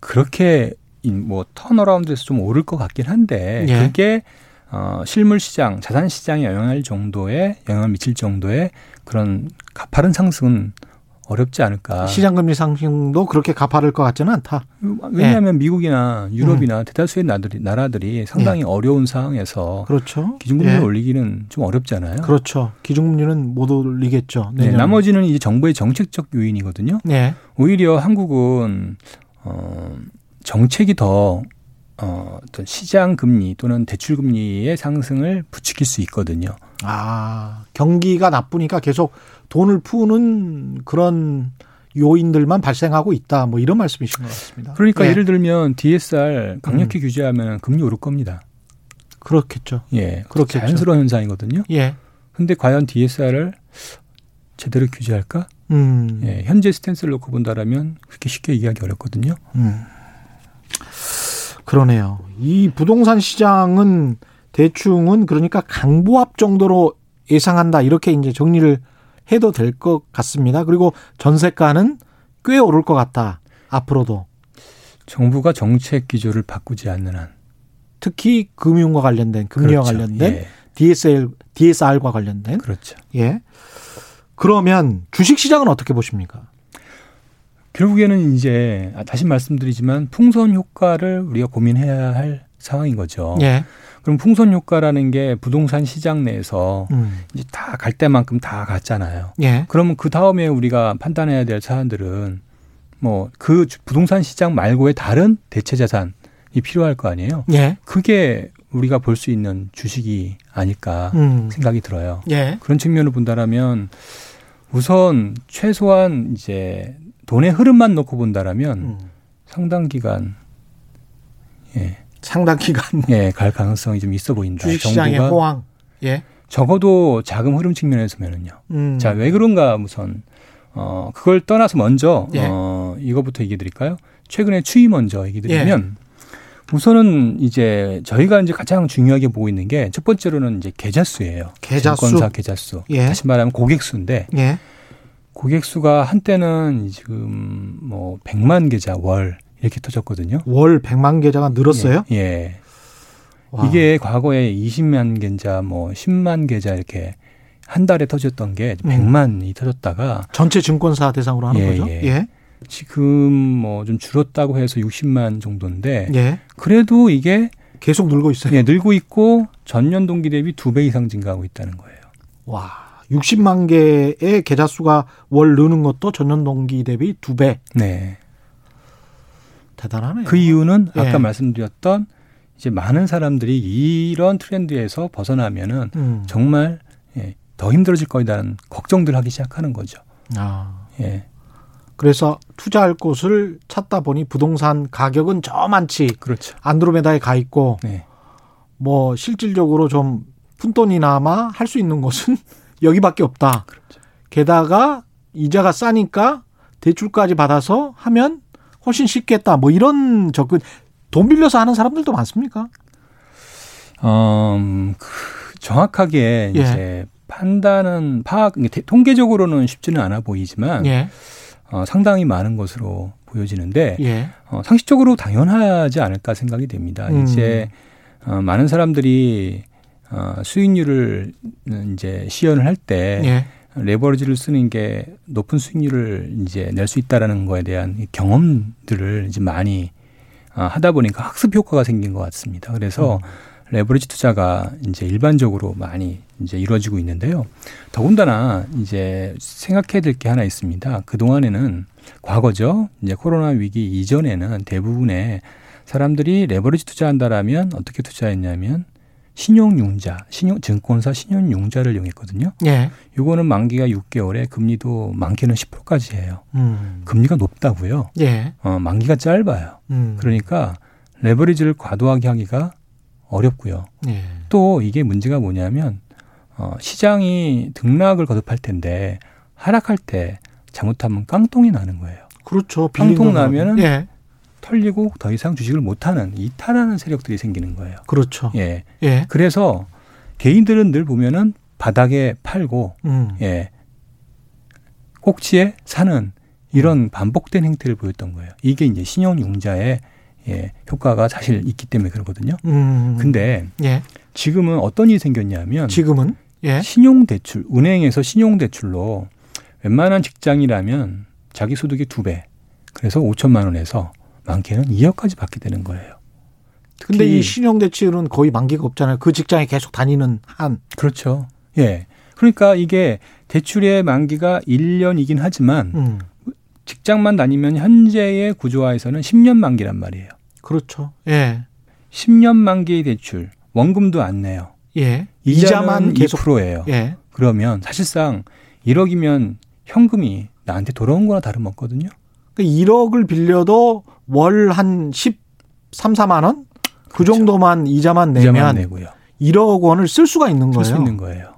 C: 그렇게 뭐 턴어라운드에서 좀 오를 것 같긴 한데 예. 그게 어, 실물 시장, 자산 시장에 영향할 정도의 영향을 미칠 정도의 그런 가파른 상승은 어렵지 않을까.
A: 시장금리 상승도 그렇게 가파를 것 같지는 않다.
C: 왜냐하면 네. 미국이나 유럽이나 음. 대다수의 나라들이, 나라들이 상당히 네. 어려운 상황에서
A: 그렇죠.
C: 기준금리를 네. 올리기는 좀 어렵잖아요.
A: 그렇죠. 기준금리는 못 올리겠죠.
C: 네, 나머지는 이제 정부의 정책적 요인이거든요. 네. 오히려 한국은 어, 정책이 더 어, 시장 금리 또는 대출 금리의 상승을 부추길 수 있거든요.
A: 아, 경기가 나쁘니까 계속 돈을 푸는 그런 요인들만 발생하고 있다. 뭐 이런 말씀이신 것 같습니다.
C: 그러니까 예. 예를 들면 DSR 강력히 음. 규제하면 금리 오를 겁니다.
A: 그렇겠죠.
C: 예. 그렇게 자연스러운 현상이거든요. 예. 근데 과연 DSR을 제대로 규제할까? 음. 예, 현재 스탠스를 놓고 본다라면 그렇게 쉽게 얘기하기 어렵거든요. 음.
A: 그러네요. 이 부동산 시장은 대충은 그러니까 강보합 정도로 예상한다 이렇게 이제 정리를 해도 될 것 같습니다. 그리고 전세가는 꽤 오를 것 같다. 앞으로도.
C: 정부가 정책 기조를 바꾸지 않는 한.
A: 특히 금융과 관련된 금리와 그렇죠. 관련된 예. DSL, DSR과 관련된.
C: 그렇죠.
A: 예. 그러면 주식 시장은 어떻게 보십니까?
C: 결국에는 이제 다시 말씀드리지만 풍선 효과를 우리가 고민해야 할 상황인 거죠. 예. 그럼 풍선 효과라는 게 부동산 시장 내에서 음. 이제 다 갈 때만큼 다 갔잖아요. 예. 그러면 그 다음에 우리가 판단해야 될 사안들은 뭐 그 부동산 시장 말고의 다른 대체 자산이 필요할 거 아니에요. 예. 그게 우리가 볼 수 있는 주식이 아닐까 음. 생각이 들어요. 예. 그런 측면을 본다라면 우선 최소한 이제 돈의 흐름만 놓고 본다라면 음. 상당 기간
A: 예. 상당 기간
C: 예, 갈 가능성이 좀 있어 보인다.
A: 주식시장의 호황. 예.
C: 적어도 자금 흐름 측면에서면은요. 음. 자, 왜 그런가 우선 어 그걸 떠나서 먼저 예. 어 이거부터 얘기해 드릴까요? 최근에 추이 먼저 얘기 드리면 예. 우선은 이제 저희가 이제 가장 중요하게 보고 있는 게 첫 번째로는 이제 계좌 수예요.
A: 계좌 수.
C: 증권사 계좌 수. 예. 다시 말하면 고객 수인데 예. 고객 수가 한때는 지금 뭐 100만 계좌 월 이렇게 터졌거든요.
A: 월 100만 계좌가 늘었어요?
C: 예. 예. 이게 과거에 20만 계좌, 뭐 10만 계좌 이렇게 한 달에 터졌던 게 100만이 음. 터졌다가
A: 전체 증권사 대상으로 하는
C: 예,
A: 거죠.
C: 예. 예. 지금 뭐 좀 줄었다고 해서 60만 정도인데 예. 그래도 이게
A: 계속 늘고 있어요.
C: 예, 늘고 있고 전년 동기 대비 두 배 이상 증가하고 있다는 거예요.
A: 와, 60만 개의 계좌 수가 월 느는 것도 전년 동기 대비 두 배.
C: 네.
A: 대단하네요.
C: 그 이유는 예. 아까 말씀드렸던 이제 많은 사람들이 이런 트렌드에서 벗어나면은 음. 정말 예, 더 힘들어질 거다라는 걱정들 하기 시작하는 거죠. 아.
A: 예. 그래서 투자할 곳을 찾다 보니 부동산 가격은 저만치
C: 그렇죠.
A: 안드로메다에 가 있고 네. 뭐 실질적으로 좀 푼돈이나마 할 수 있는 곳은 여기밖에 없다. 그렇죠. 게다가 이자가 싸니까 대출까지 받아서 하면 훨씬 쉽겠다. 뭐 이런 접근 돈 빌려서 하는 사람들도 많습니까?
C: 어, 음, 그 정확하게 예. 이제 판단은 파악 통계적으로는 쉽지는 않아 보이지만 예. 어, 상당히 많은 것으로 보여지는데 예. 어, 상식적으로 당연하지 않을까 생각이 됩니다. 음. 이제 어, 많은 사람들이 어, 수익률을 이제 시연을 할때 예. 레버리지를 쓰는 게 높은 수익률을 이제 낼 수 있다라는 거에 대한 경험들을 이제 많이 어, 하다 보니까 학습 효과가 생긴 것 같습니다. 그래서 음. 레버리지 투자가 이제 일반적으로 많이 이제 이루어지고 있는데요. 더군다나 이제 생각해야 될 게 하나 있습니다. 그동안에는 과거죠. 이제 코로나 위기 이전에는 대부분의 사람들이 레버리지 투자한다라면 어떻게 투자했냐면 신용융자, 신용 증권사 신용융자를 이용했거든요. 예. 요거는 만기가 6개월에 금리도 많게는 10%까지 해요. 음. 금리가 높다고요. 예. 어, 만기가 짧아요. 음. 그러니까 레버리지를 과도하게 하기가 어렵고요. 예. 또 이게 문제가 뭐냐면 어, 시장이 등락을 거듭할 텐데 하락할 때 잘못하면 깡통이 나는 거예요.
A: 그렇죠.
C: 깡통 나면은 예. 털리고 더 이상 주식을 못하는 이탈하는 세력들이 생기는 거예요.
A: 그렇죠.
C: 예. 예. 그래서 개인들은 늘 보면은 바닥에 팔고 음. 예. 꼭지에 사는 이런 음. 반복된 행태를 보였던 거예요. 이게 이제 신용융자의 예, 효과가 사실 있기 때문에 그러거든요. 음. 근데 예. 지금은 어떤 일이 생겼냐면
A: 지금은 예.
C: 신용대출, 은행에서 신용대출로 웬만한 직장이라면 자기 소득의 두 배, 그래서 5천만 원에서 많게는 2억까지 받게 되는 거예요.
A: 근데 이 신용 대출은 거의 만기가 없잖아요. 그 직장에 계속 다니는 한.
C: 그렇죠. 예. 그러니까 이게 대출의 만기가 1년이긴 하지만 음. 직장만 다니면 현재의 구조화에서는 10년 만기란 말이에요.
A: 그렇죠. 예.
C: 10년 만기의 대출, 원금도 안 내요.
A: 예.
C: 이자만 계속 2%예요. 예. 그러면 사실상 1억이면 현금이 나한테 돌아온 거나 다름없거든요.
A: 그러니까 1억을 빌려도 월 한 13, 4만 원? 그 그렇죠. 정도만 이자만 내면 이자만 내고요. 1억 원을 쓸 수가 있는 거예요.
C: 쓸 수 있는 거예요.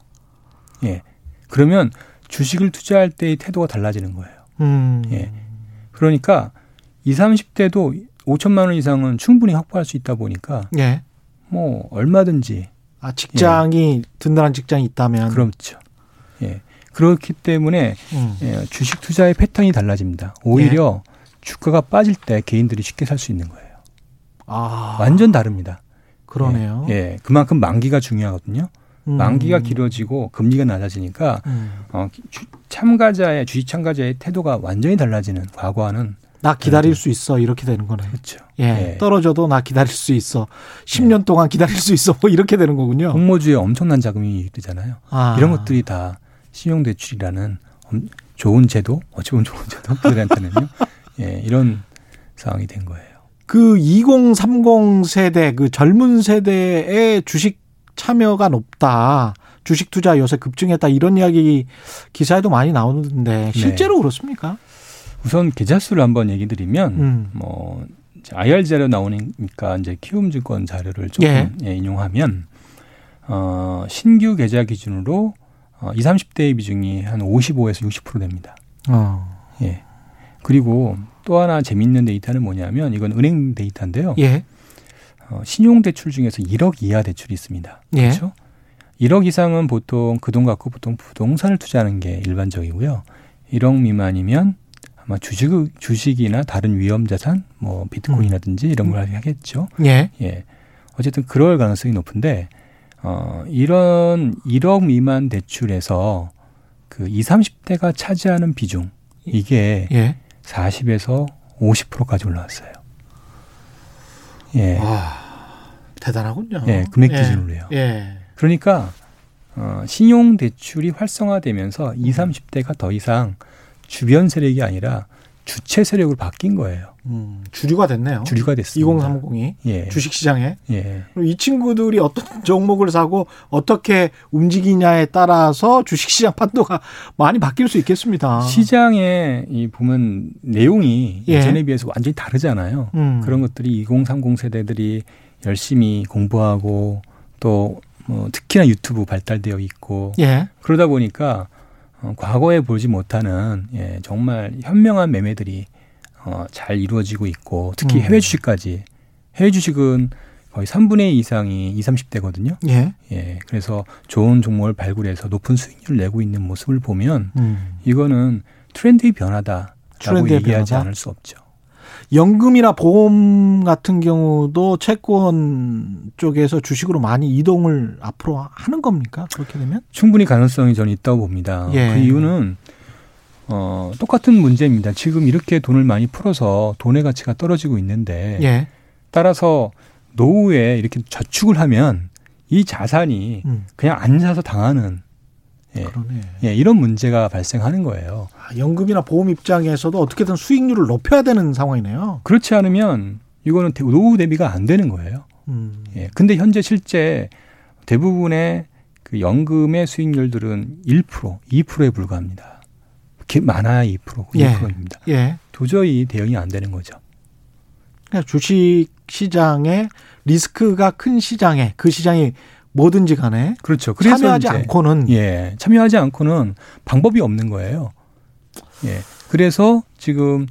C: 예. 그러면 주식을 투자할 때의 태도가 달라지는 거예요. 음. 예. 그러니까 20, 30대도 5천만 원 이상은 충분히 확보할 수 있다 보니까 예. 뭐 얼마든지
A: 아 직장이 예. 든든한 직장이 있다면
C: 그렇죠. 예. 그렇기 때문에 음. 예, 주식 투자의 패턴이 달라집니다. 오히려 예. 주가가 빠질 때 개인들이 쉽게 살 수 있는 거예요. 아. 완전 다릅니다.
A: 그러네요.
C: 예. 예. 그만큼 만기가 중요하거든요. 음. 만기가 길어지고 금리가 낮아지니까 음. 어, 참가자의 주식 참가자의 태도가 완전히 달라지는 과거와는
A: 나 기다릴 수 있어 이렇게 되는 거네.
C: 그렇죠.
A: 예. 예. 떨어져도 나 기다릴 수 있어. 10년 예. 동안 기다릴 수 있어. 뭐 이렇게 되는 거군요.
C: 공모주에 엄청난 자금이 되잖아요. 아. 이런 것들이 다 신용대출이라는 좋은 제도, 어찌 보면 좋은 제도들한테는요. 예, 이런 상황이 된 거예요.
A: 그 2030 세대, 그 젊은 세대의 주식 참여가 높다. 주식 투자 요새 급증했다. 이런 이야기 기사에도 많이 나오는데 실제로 네. 그렇습니까?
C: 우선 계좌 수를 한번 얘기 드리면 음. 뭐 IR 자료 나오니까 이제 키움증권 자료를 조금 예. 예, 인용하면 어 신규 계좌 기준으로 어 20, 30대의 비중이 한 55에서 60% 됩니다. 어. 예. 그리고 또 하나 재밌는 데이터는 뭐냐면 이건 은행 데이터인데요. 예. 어, 신용 대출 중에서 1억 이하 대출이 있습니다. 예. 그렇죠? 1억 이상은 보통 그 돈 갖고 보통 부동산을 투자하는 게 일반적이고요. 1억 미만이면 아마 주식 주식이나 다른 위험 자산, 뭐 비트코인이라든지 이런 걸 하겠죠. 예. 예. 어쨌든 그럴 가능성이 높은데 어 이런 1억 미만 대출에서 그 20, 30대가 차지하는 비중 이게 예. 40에서 50%까지 올라왔어요.
A: 예. 와, 대단하군요.
C: 예, 금액 예. 기준으로요. 예. 그러니까 어, 신용 대출이 활성화되면서 20, 30대가 더 이상 주변 세력이 아니라 주체 세력으로 바뀐 거예요.
A: 음, 주류가 됐네요.
C: 주류가 됐습니다.
A: 2030이 예. 주식 시장에. 예. 이 친구들이 어떤 종목을 사고 어떻게 움직이냐에 따라서 주식 시장 판도가 많이 바뀔 수 있겠습니다.
C: 시장에 이 보면 내용이 예. 전에 비해서 완전히 다르잖아요. 음. 그런 것들이 2030 세대들이 열심히 공부하고 또 뭐 특히나 유튜브 발달되어 있고 예. 그러다 보니까 어, 과거에 보지 못하는 예, 정말 현명한 매매들이 어, 잘 이루어지고 있고 특히 음. 해외 주식까지 해외 주식은 거의 3분의 2 이상이 20, 30대거든요. 예. 예. 그래서 좋은 종목을 발굴해서 높은 수익률을 내고 있는 모습을 보면 음. 이거는 트렌드의 변화다라고 얘기하지 변화다? 않을 수 없죠.
A: 연금이나 보험 같은 경우도 채권 쪽에서 주식으로 많이 이동을 앞으로 하는 겁니까? 그렇게 되면?
C: 충분히 가능성이 저는 있다고 봅니다. 예. 그 이유는 어, 똑같은 문제입니다. 지금 이렇게 돈을 많이 풀어서 돈의 가치가 떨어지고 있는데 예. 따라서 노후에 이렇게 저축을 하면 이 자산이 음. 그냥 앉아서 당하는 예. 그러네. 예, 이런 문제가 발생하는 거예요.
A: 아, 연금이나 보험 입장에서도 어떻게든 수익률을 높여야 되는 상황이네요.
C: 그렇지 않으면 이거는 노후 대비가 안 되는 거예요. 음. 예. 근데 현재 실제 대부분의 그 연금의 수익률들은 1%, 2%에 불과합니다. 많아야 2%, 2%입니다. 예. 예. 도저히 대응이 안 되는 거죠.
A: 주식 시장에 리스크가 큰 시장에 그 시장이 뭐든지 간에
C: 그렇죠.
A: 그래서 참여하지 않고는
C: 예, 참여하지 않고는 방법이 없는 거예요. 예. 그래서 지금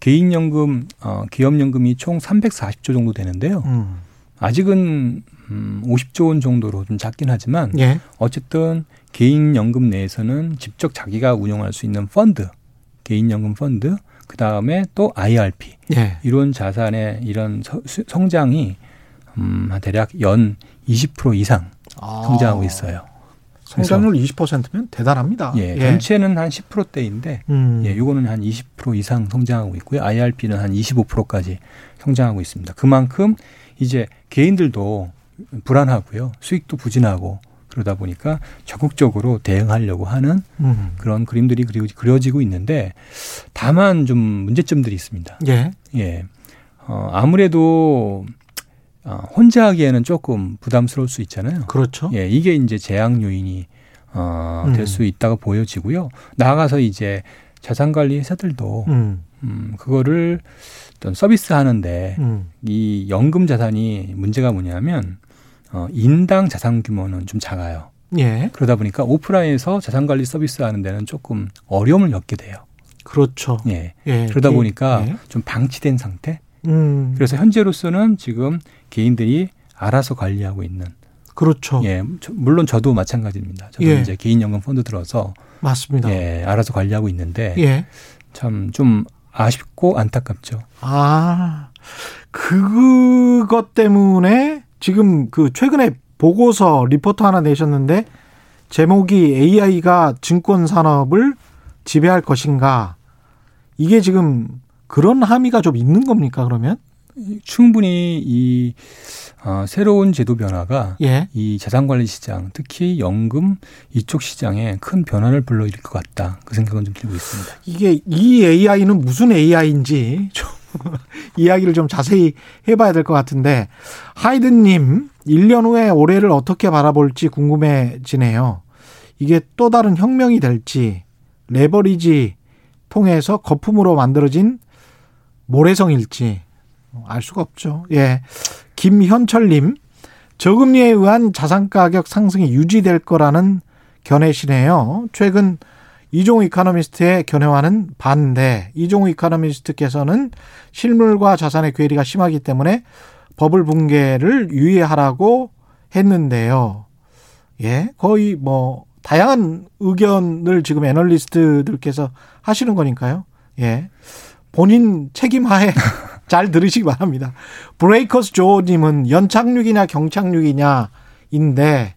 C: 개인연금, 어, 기업연금이 총 340조 정도 되는데요. 음. 아직은 음, 50조 원 정도로 좀 작긴 하지만 예. 어쨌든 개인연금 내에서는 직접 자기가 운영할 수 있는 펀드, 개인연금 펀드, 그 다음에 또 IRP 예. 이런 자산의 이런 성장이 음, 대략 연 20% 이상 아. 성장하고 있어요.
A: 성장률 20%면 대단합니다.
C: 예, 예. 전체는 한 10%대인데 음. 예, 요거는 한 20% 이상 성장하고 있고요. IRP는 한 25%까지 성장하고 있습니다. 그만큼 이제 개인들도 불안하고요. 수익도 부진하고 그러다 보니까 적극적으로 대응하려고 하는 음. 그런 그림들이 그려지고 있는데 다만 좀 문제점들이 있습니다.
A: 예.
C: 예. 어, 아무래도 어, 혼자 하기에는 조금 부담스러울 수 있잖아요.
A: 그렇죠.
C: 예, 이게 이제 재앙 요인이 어, 음. 될수 있다고 보여지고요. 나아가서 이제 자산 관리 회사들도 음. 음, 그거를 어떤 서비스 하는데 음. 이 연금 자산이 문제가 뭐냐면 어, 인당 자산 규모는 좀 작아요.
A: 예.
C: 그러다 보니까 오프라인에서 자산 관리 서비스 하는 데는 조금 어려움을 겪게 돼요.
A: 그렇죠.
C: 예. 예. 그러다 보니까 예. 좀 방치된 상태.
A: 음.
C: 그래서 현재로서는 지금 개인들이 알아서 관리하고 있는.
A: 그렇죠.
C: 예. 물론 저도 마찬가지입니다. 저도 예. 이제 개인연금 펀드 들어서
A: 맞습니다.
C: 예. 알아서 관리하고 있는데
A: 예.
C: 참좀 아쉽고 안타깝죠.
A: 아, 그것 때문에 지금 그 최근에 보고서 리포트 하나 내셨는데 제목이 AI가 증권 산업을 지배할 것인가 이게 지금 그런 함의가 좀 있는 겁니까 그러면?
C: 충분히 이 어, 새로운 제도 변화가
A: 예.
C: 이 자산관리 시장, 특히 연금 이쪽 시장에 큰 변화를 불러일으킬 것 같다. 그 생각은 좀 들고 있습니다.
A: 이게 이 AI는 무슨 AI인지 좀 이야기를 좀 자세히 해봐야 될 것 같은데 하이든님 1년 후에 올해를 어떻게 바라볼지 궁금해지네요. 이게 또 다른 혁명이 될지 레버리지 통해서 거품으로 만들어진 모래성일지 알 수가 없죠. 예. 김현철님, 저금리에 의한 자산 가격 상승이 유지될 거라는 견해시네요. 최근 이종우 이카노미스트의 견해와는 반대. 이종우 이카노미스트께서는 실물과 자산의 괴리가 심하기 때문에 버블 붕괴를 유의하라고 했는데요. 예, 거의 뭐 다양한 의견을 지금 애널리스트들께서 하시는 거니까요. 예. 본인 책임하에 잘 들으시기 바랍니다. 브레이커스 조님은 연착륙이냐 경착륙이냐인데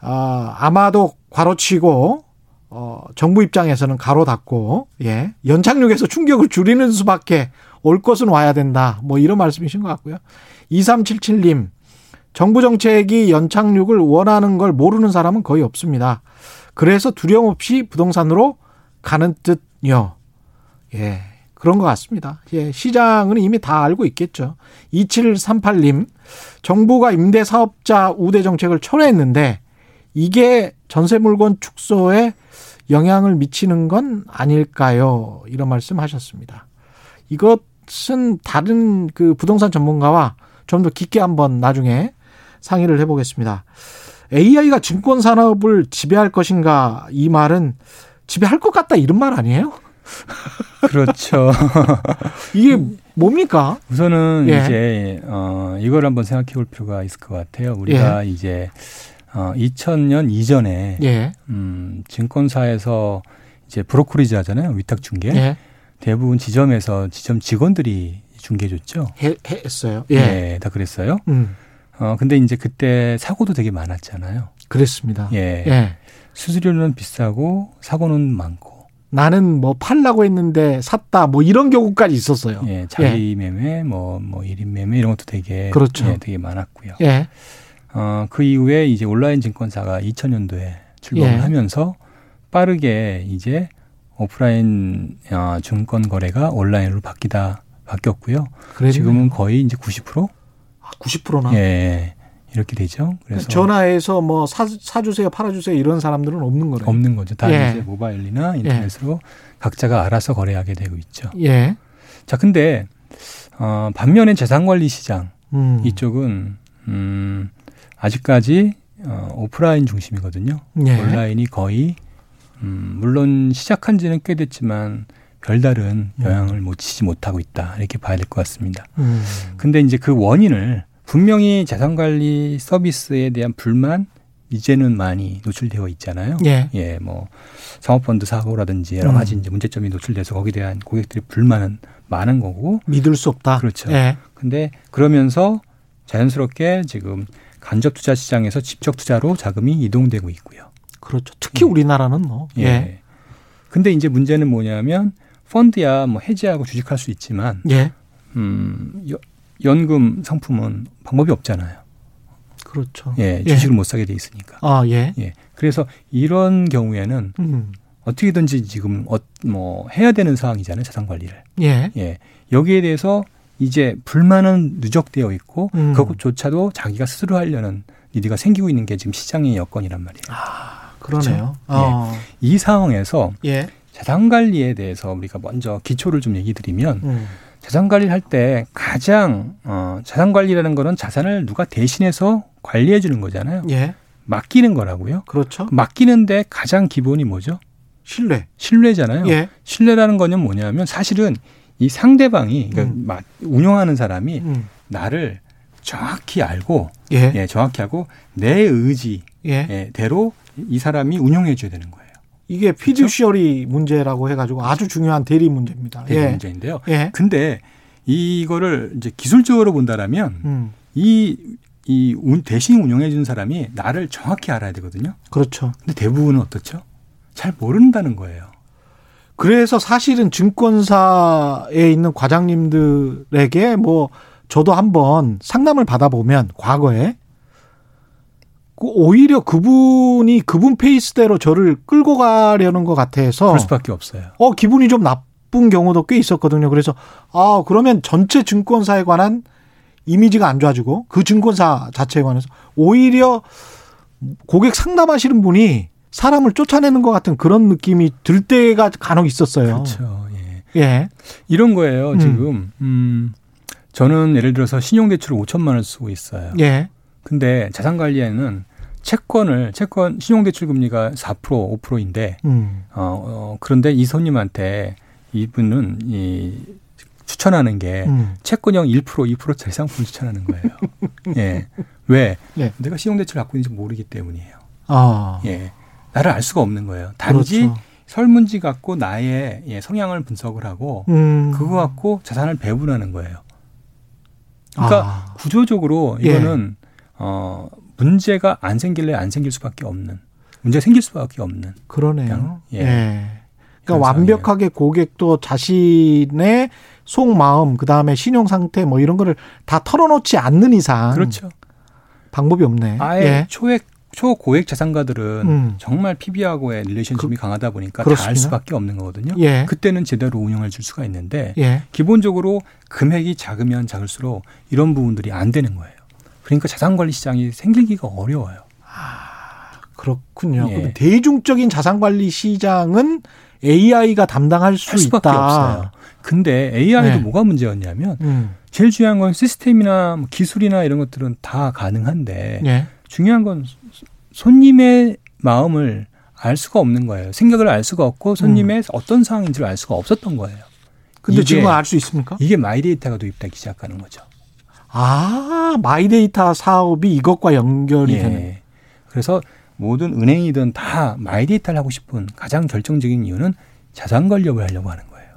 A: 아, 아마도 괄호치고 어, 정부 입장에서는 가로 닫고 예 연착륙에서 충격을 줄이는 수밖에 올 것은 와야 된다. 뭐 이런 말씀이신 것 같고요. 2377님 정부 정책이 연착륙을 원하는 걸 모르는 사람은 거의 없습니다. 그래서 두려움 없이 부동산으로 가는 듯요. 예. 그런 것 같습니다. 예, 시장은 이미 다 알고 있겠죠. 2738님, 정부가 임대 사업자 우대 정책을 철회했는데 이게 전세 물건 축소에 영향을 미치는 건 아닐까요? 이런 말씀 하셨습니다. 이것은 다른 그 부동산 전문가와 좀 더 깊게 한번 나중에 상의를 해보겠습니다. AI가 증권 산업을 지배할 것인가 이 말은 지배할 것 같다 이런 말 아니에요?
C: 그렇죠.
A: 이게 뭡니까?
C: 우선은 예. 이제 어 이걸 한번 생각해 볼 필요가 있을 것 같아요. 우리가 예. 이제 어 2000년 이전에
A: 예.
C: 음 증권사에서 이제 브로커리지 하잖아요. 위탁 중개.
A: 예.
C: 대부분 지점에서 지점 직원들이 중개 줬죠.
A: 해, 했어요.
C: 예. 네, 다 그랬어요.
A: 음.
C: 어 근데 이제 그때 사고도 되게 많았잖아요.
A: 그랬습니다.
C: 예.
A: 예.
C: 수수료는 비싸고 사고는 많고
A: 나는 뭐 팔라고 했는데 샀다 뭐 이런 경우까지 있었어요.
C: 예, 자기 예. 매매 뭐뭐 뭐 1인 매매 이런 것도 되게
A: 그렇죠.
C: 예, 되게 많았고요.
A: 예.
C: 어, 그 이후에 이제 온라인 증권사가 2000년도에 출범을 예. 하면서 빠르게 이제 오프라인 어, 증권 거래가 온라인으로 바뀌다 바뀌었고요. 그랬네요. 지금은 거의 이제 90%?
A: 아, 90%나?
C: 예. 이렇게 되죠. 그래서
A: 전화해서 뭐 사, 사주세요, 팔아주세요 이런 사람들은 없는 거예요.
C: 없는 거죠. 다 예. 이제 모바일이나 인터넷으로 예. 각자가 알아서 거래하게 되고 있죠.
A: 예.
C: 자, 근데 어, 반면에 재산관리 시장
A: 음.
C: 이쪽은 음, 아직까지 어, 오프라인 중심이거든요.
A: 예.
C: 온라인이 거의 음, 물론 시작한 지는 꽤 됐지만 별다른 음. 영향을 음. 미치지 못하고 있다 이렇게 봐야 될 것 같습니다.
A: 음.
C: 근데 이제 그 원인을 분명히 자산 관리 서비스에 대한 불만 이제는 많이 노출되어 있잖아요.
A: 예.
C: 예, 뭐 사모펀드 사고라든지 여러 가지 음. 이제 문제점이 노출돼서 거기에 대한 고객들의 불만은 많은 거고
A: 믿을 수 없다.
C: 그렇죠.
A: 예.
C: 근데 그러면서 자연스럽게 지금 간접 투자 시장에서 직접 투자로 자금이 이동되고 있고요.
A: 그렇죠. 특히 네. 우리나라는 뭐.
C: 예. 예. 근데 이제 문제는 뭐냐면 펀드야 뭐 해지하고 주식할 수 있지만 예. 음, 연금 상품은 방법이 없잖아요.
A: 그렇죠.
C: 예, 예. 주식을 예. 못 사게 돼 있으니까.
A: 아, 예.
C: 예. 그래서 이런 경우에는 음. 어떻게든지 지금 어, 뭐 해야 되는 상황이잖아요, 자산 관리를.
A: 예.
C: 예. 여기에 대해서 이제 불만은 누적되어 있고 음. 그것조차도 자기가 스스로 하려는 일이가 생기고 있는 게 지금 시장의 여건이란 말이에요.
A: 아, 그러네요.
C: 그렇죠? 어. 예. 이 상황에서 예. 자산 관리에 대해서 우리가 먼저 기초를 좀 얘기 드리면 음. 자산 관리를 할 때 가장 어 자산 관리라는 거는 자산을 누가 대신해서 관리해 주는 거잖아요.
A: 예.
C: 맡기는 거라고요.
A: 그렇죠.
C: 맡기는데 가장 기본이 뭐죠?
A: 신뢰.
C: 신뢰잖아요.
A: 예.
C: 신뢰라는 거는 뭐냐면 사실은 이 상대방이 그러니까 음. 운영하는 사람이 음. 나를 정확히 알고 예. 예. 정확히 하고 내 의지대로 예. 이 사람이 운영해 줘야 되는 거예요.
A: 이게 피듀시어리 그렇죠? 문제라고 해가지고 아주 중요한 대리 문제입니다.
C: 대리 예. 문제인데요. 예. 근데 이거를 이제 기술적으로 본다라면 음. 이, 이 대신 운영해 준 사람이 나를 정확히 알아야 되거든요.
A: 그렇죠.
C: 근데 대부분은 어떻죠? 잘 모른다는 거예요.
A: 그래서 사실은 증권사에 있는 과장님들에게 뭐 저도 한번 상담을 받아보면 과거에 그 오히려 그분이 그분 페이스대로 저를 끌고 가려는 것 같아서
C: 그럴 수밖에 없어요.
A: 어 기분이 좀 나쁜 경우도 꽤 있었거든요. 그래서 아 그러면 전체 증권사에 관한 이미지가 안 좋아지고 그 증권사 자체에 관해서 오히려 고객 상담하시는 분이 사람을 쫓아내는 것 같은 그런 느낌이 들 때가 간혹 있었어요.
C: 그렇죠. 예. 예. 이런 거예요. 음. 지금 음 저는 예를 들어서 신용대출을 5천만 원을 쓰고 있어요.
A: 예.
C: 근데 자산 관리에는 채권을 채권 신용대출 금리가 4% 5%인데 음. 어, 어 그런데 이 손님한테 이분은 이 추천하는 게 음. 채권형 1% 2%짜리 상품 추천하는 거예요. 예. 왜? 네. 내가 신용대출 갖고 있는지 모르기 때문이에요.
A: 아.
C: 예. 나를 알 수가 없는 거예요. 단지 그렇죠. 설문지 갖고 나의 예, 성향을 분석을 하고 음. 그거 갖고 자산을 배분하는 거예요. 그러니까 아. 구조적으로 이거는 예. 어 문제가 안 생길래 안 생길 수밖에 없는 문제 생길 수밖에 없는
A: 그러네요. 예. 예. 그러니까 완벽하게 고객도 자신의 속 마음 그다음에 신용 상태 뭐 이런 거를 다 털어놓지 않는 이상
C: 그렇죠.
A: 방법이 없네.
C: 아예 예. 초액 초고액 자산가들은 음. 정말 PB하고의 릴레이션십이 그, 강하다 보니까 다 알 수밖에 없는 거거든요.
A: 예.
C: 그때는 제대로 운영을 줄 수가 있는데
A: 예.
C: 기본적으로 금액이 작으면 작을수록 이런 부분들이 안 되는 거예요. 그러니까 자산관리 시장이 생기기가 어려워요.
A: 아, 그렇군요. 예. 대중적인 자산관리 시장은 AI가 담당할 수
C: 수밖에
A: 있다.
C: 없어요. 근데 AI도 네. 뭐가 문제였냐면 음. 제일 중요한 건 시스템이나 뭐 기술이나 이런 것들은 다 가능한데
A: 네.
C: 중요한 건 손님의 마음을 알 수가 없는 거예요. 생각을 알 수가 없고 손님의 음. 어떤 상황인지를 알 수가 없었던 거예요.
A: 근데 지금 알 수 있습니까?
C: 이게 마이데이터가 도입되기 시작하는 거죠.
A: 아, 마이데이터 사업이 이것과 연결이 예. 되는.
C: 그래서 모든 은행이든 다 마이데이터를 하고 싶은 가장 결정적인 이유는 자산 관리업을 하려고 하는 거예요.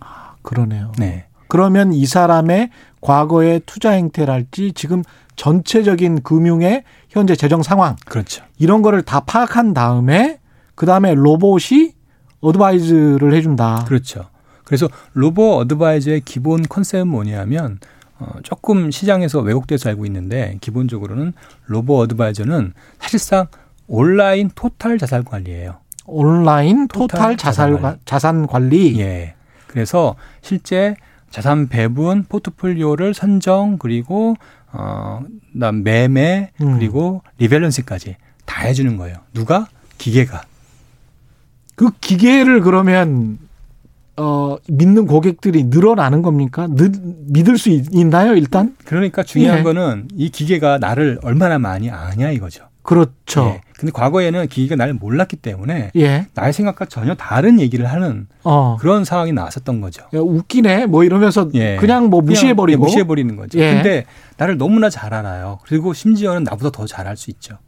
A: 아, 그러네요.
C: 네.
A: 그러면 이 사람의 과거의 투자 행태랄지 지금 전체적인 금융의 현재 재정 상황
C: 그렇죠.
A: 이런 거를 다 파악한 다음에 그 다음에 로봇이 어드바이즈를 해준다.
C: 그렇죠. 그래서 로봇 어드바이저의 기본 컨셉은 뭐냐면 어, 조금 시장에서 왜곡돼서 알고 있는데 기본적으로는 로봇 어드바이저는 사실상 온라인 토탈 자산 관리예요.
A: 온라인 토탈, 토탈 자산, 관리. 자산 관리.
C: 예. 그래서 실제 자산 배분, 포트폴리오를 선정 그리고 어, 그다음 매매 음. 그리고 리밸런스까지 다 해주는 거예요. 누가 기계가.
A: 그 기계를 그러면 어, 믿는 고객들이 늘어나는 겁니까? 느, 믿을 수 있나요, 일단?
C: 그러니까 중요한 예. 거는 이 기계가 나를 얼마나 많이 아냐 이거죠.
A: 그렇죠.
C: 예. 근데 과거에는 기계가 나를 몰랐기 때문에
A: 예.
C: 나의 생각과 전혀 다른 얘기를 하는 어. 그런 상황이 나왔었던 거죠.
A: 야, 웃기네 뭐 이러면서 예. 그냥 뭐 무시해 버리고
C: 무시해 버리는 거죠. 예. 근데 나를 너무나 잘 알아요. 그리고 심지어는 나보다 더잘알수 있죠.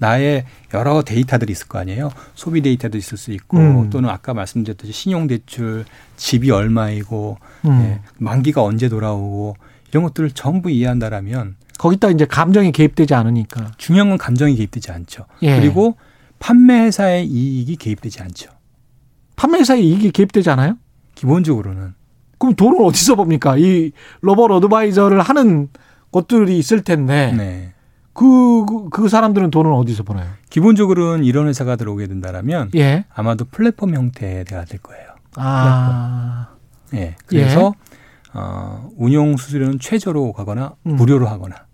C: 나의 여러 데이터들이 있을 거 아니에요. 소비 데이터도 있을 수 있고 음. 또는 아까 말씀드렸듯이 신용 대출 집이 얼마이고 음. 예, 만기가 언제 돌아오고 이런 것들을 전부 이해한다라면
A: 거기다 이제 감정이 개입되지 않으니까.
C: 중요한 건 감정이 개입되지 않죠. 예. 그리고 판매 회사의 이익이 개입되지 않죠.
A: 판매 회사의 이익이 개입되지 않아요?
C: 기본적으로는.
A: 그럼 돈을 어디서 봅니까? 이 로봇 어드바이저를 하는 것들이 있을 텐데. 네. 그, 그, 그 사람들은 돈을 어디서 버나요?
C: 기본적으로는 이런 회사가 들어오게 된다면 예. 아마도 플랫폼 형태가 될 거예요. 아. 예. 그래서 예. 어, 운용 수수료는 최저로 가거나 음. 무료로 하거나.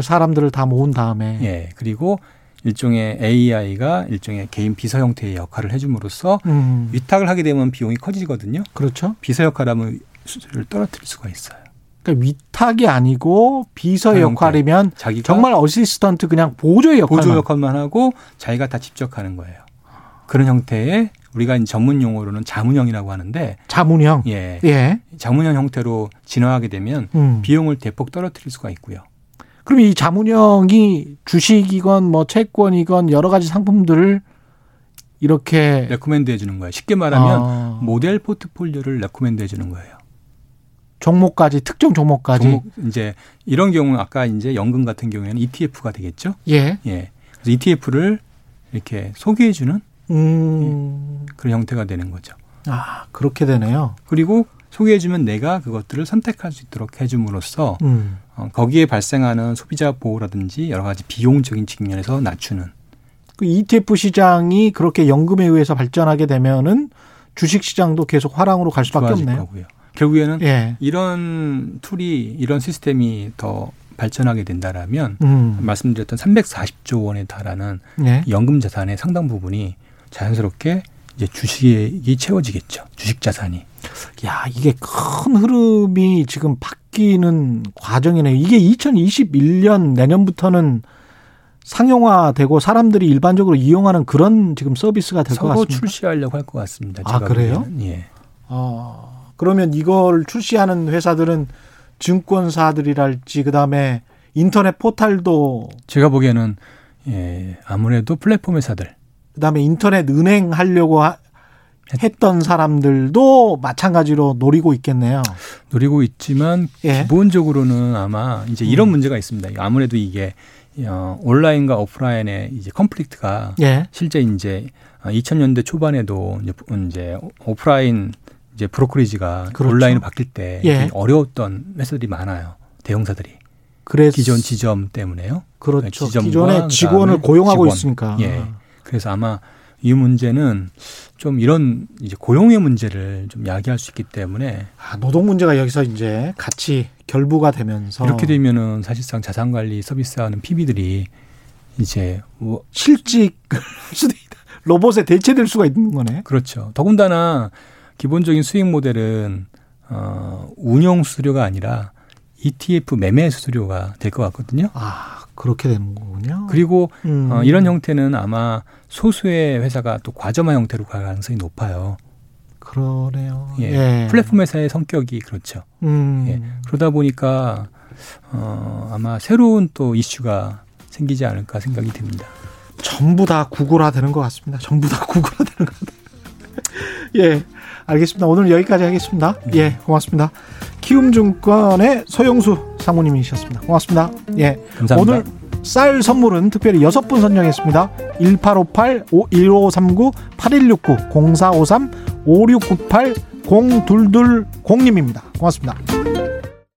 A: 사람들을 다 모은 다음에.
C: 예. 그리고 일종의 AI가 일종의 개인 비서 형태의 역할을 해줌으로써 음. 위탁을 하게 되면 비용이 커지거든요.
A: 그렇죠.
C: 비서 역할하면 수수료를 떨어뜨릴 수가 있어요.
A: 그러니까 위탁이 아니고 비서 역할이면 정말 어시스턴트 그냥 보조의 역할만.
C: 보조 역할만 하고 자기가 다 직접 하는 거예요. 그런 형태의 우리가 전문 용어로는 자문형이라고 하는데
A: 자문형
C: 예, 예. 자문형 형태로 진화하게 되면 음. 비용을 대폭 떨어뜨릴 수가 있고요.
A: 그럼 이 자문형이 주식이건 뭐 채권이건 여러 가지 상품들을 이렇게
C: recommend 해주는 거예요. 쉽게 말하면 아. 모델 포트폴리오를 recommend 해주는 거예요.
A: 종목까지 특정 종목까지 종목
C: 이제 이런 경우는 아까 이제 연금 같은 경우에는 ETF가 되겠죠. 예. 예. 그래서 ETF를 이렇게 소개해 주는 음. 예. 그런 형태가 되는 거죠.
A: 아 그렇게 되네요.
C: 그리고 소개해 주면 내가 그것들을 선택할 수 있도록 해 줌으로써 음. 어, 거기에 발생하는 소비자 보호라든지 여러 가지 비용적인 측면에서 낮추는.
A: 그 ETF 시장이 그렇게 연금에 의해서 발전하게 되면은 주식 시장도 계속 화랑으로 갈 수밖에 없네요. 거고요.
C: 결국에는 예. 이런 툴이 이런 시스템이 더 발전하게 된다라면 음. 말씀드렸던 340조 원에 달하는 예. 연금 자산의 상당 부분이 자연스럽게 이제 주식이 채워지겠죠. 주식 자산이.
A: 야, 이게 큰 흐름이 지금 바뀌는 과정이네요. 이게 2021년 내년부터는 상용화되고 사람들이 일반적으로 이용하는 그런 지금 서비스가 될 것 같습니다.
C: 출시하려고 할 것 같습니다.
A: 아, 그래요?
C: 보기에는. 예.
A: 아. 그러면 이걸 출시하는 회사들은 증권사들이랄지 그다음에 인터넷 포탈도
C: 제가 보기에는 예, 아무래도 플랫폼 회사들
A: 그다음에 인터넷 은행 하려고 하, 했던 사람들도 마찬가지로 노리고 있겠네요.
C: 노리고 있지만 예. 기본적으로는 아마 이제 이런 음. 문제가 있습니다. 아무래도 이게 어, 온라인과 오프라인의 이제 컴플릭트가 예. 실제 이제 2000년대 초반에도 이제, 이제 오프라인 이제 브로커리지가 그렇죠. 온라인으로 바뀔 때 예. 어려웠던 회사들이 많아요. 대형사들이. 그래서 기존 지점 때문에요.
A: 그렇죠. 기존에 직원을 고용하고 직원. 있으니까.
C: 예. 그래서 아마 이 문제는 좀 이런 이제 고용의 문제를 좀 야기할 수 있기 때문에
A: 아, 노동 문제가 여기서 이제 같이 결부가 되면서
C: 이렇게 되면은 사실상 자산 관리 서비스하는 PB들이 이제
A: 뭐 실직 수도 로봇에 대체될 수가 있는 거네.
C: 그렇죠. 더군다나 기본적인 수익 모델은 어, 운용 수수료가 아니라 ETF 매매 수수료가 될 것 같거든요.
A: 아 그렇게 되는 거군요.
C: 그리고 음. 어, 이런 형태는 아마 소수의 회사가 또 과점화 형태로 갈 가능성이 높아요.
A: 그러네요.
C: 예. 예. 플랫폼 회사의 성격이 그렇죠. 음. 예. 그러다 보니까 어, 아마 새로운 또 이슈가 생기지 않을까 생각이 듭니다.
A: 전부 다 구글화 되는 것 같습니다. 전부 다 구글화 되는 것 같아요. 예. 알겠습니다. 오늘 여기까지 하겠습니다. 네. 예, 고맙습니다. 키움증권의 서영수 사모님이셨습니다. 고맙습니다. 예.
C: 감사합니다.
A: 오늘 쌀 선물은 특별히 여섯 분 선정했습니다. 1858-1539-8169-0453-5698-0220님입니다. 고맙습니다.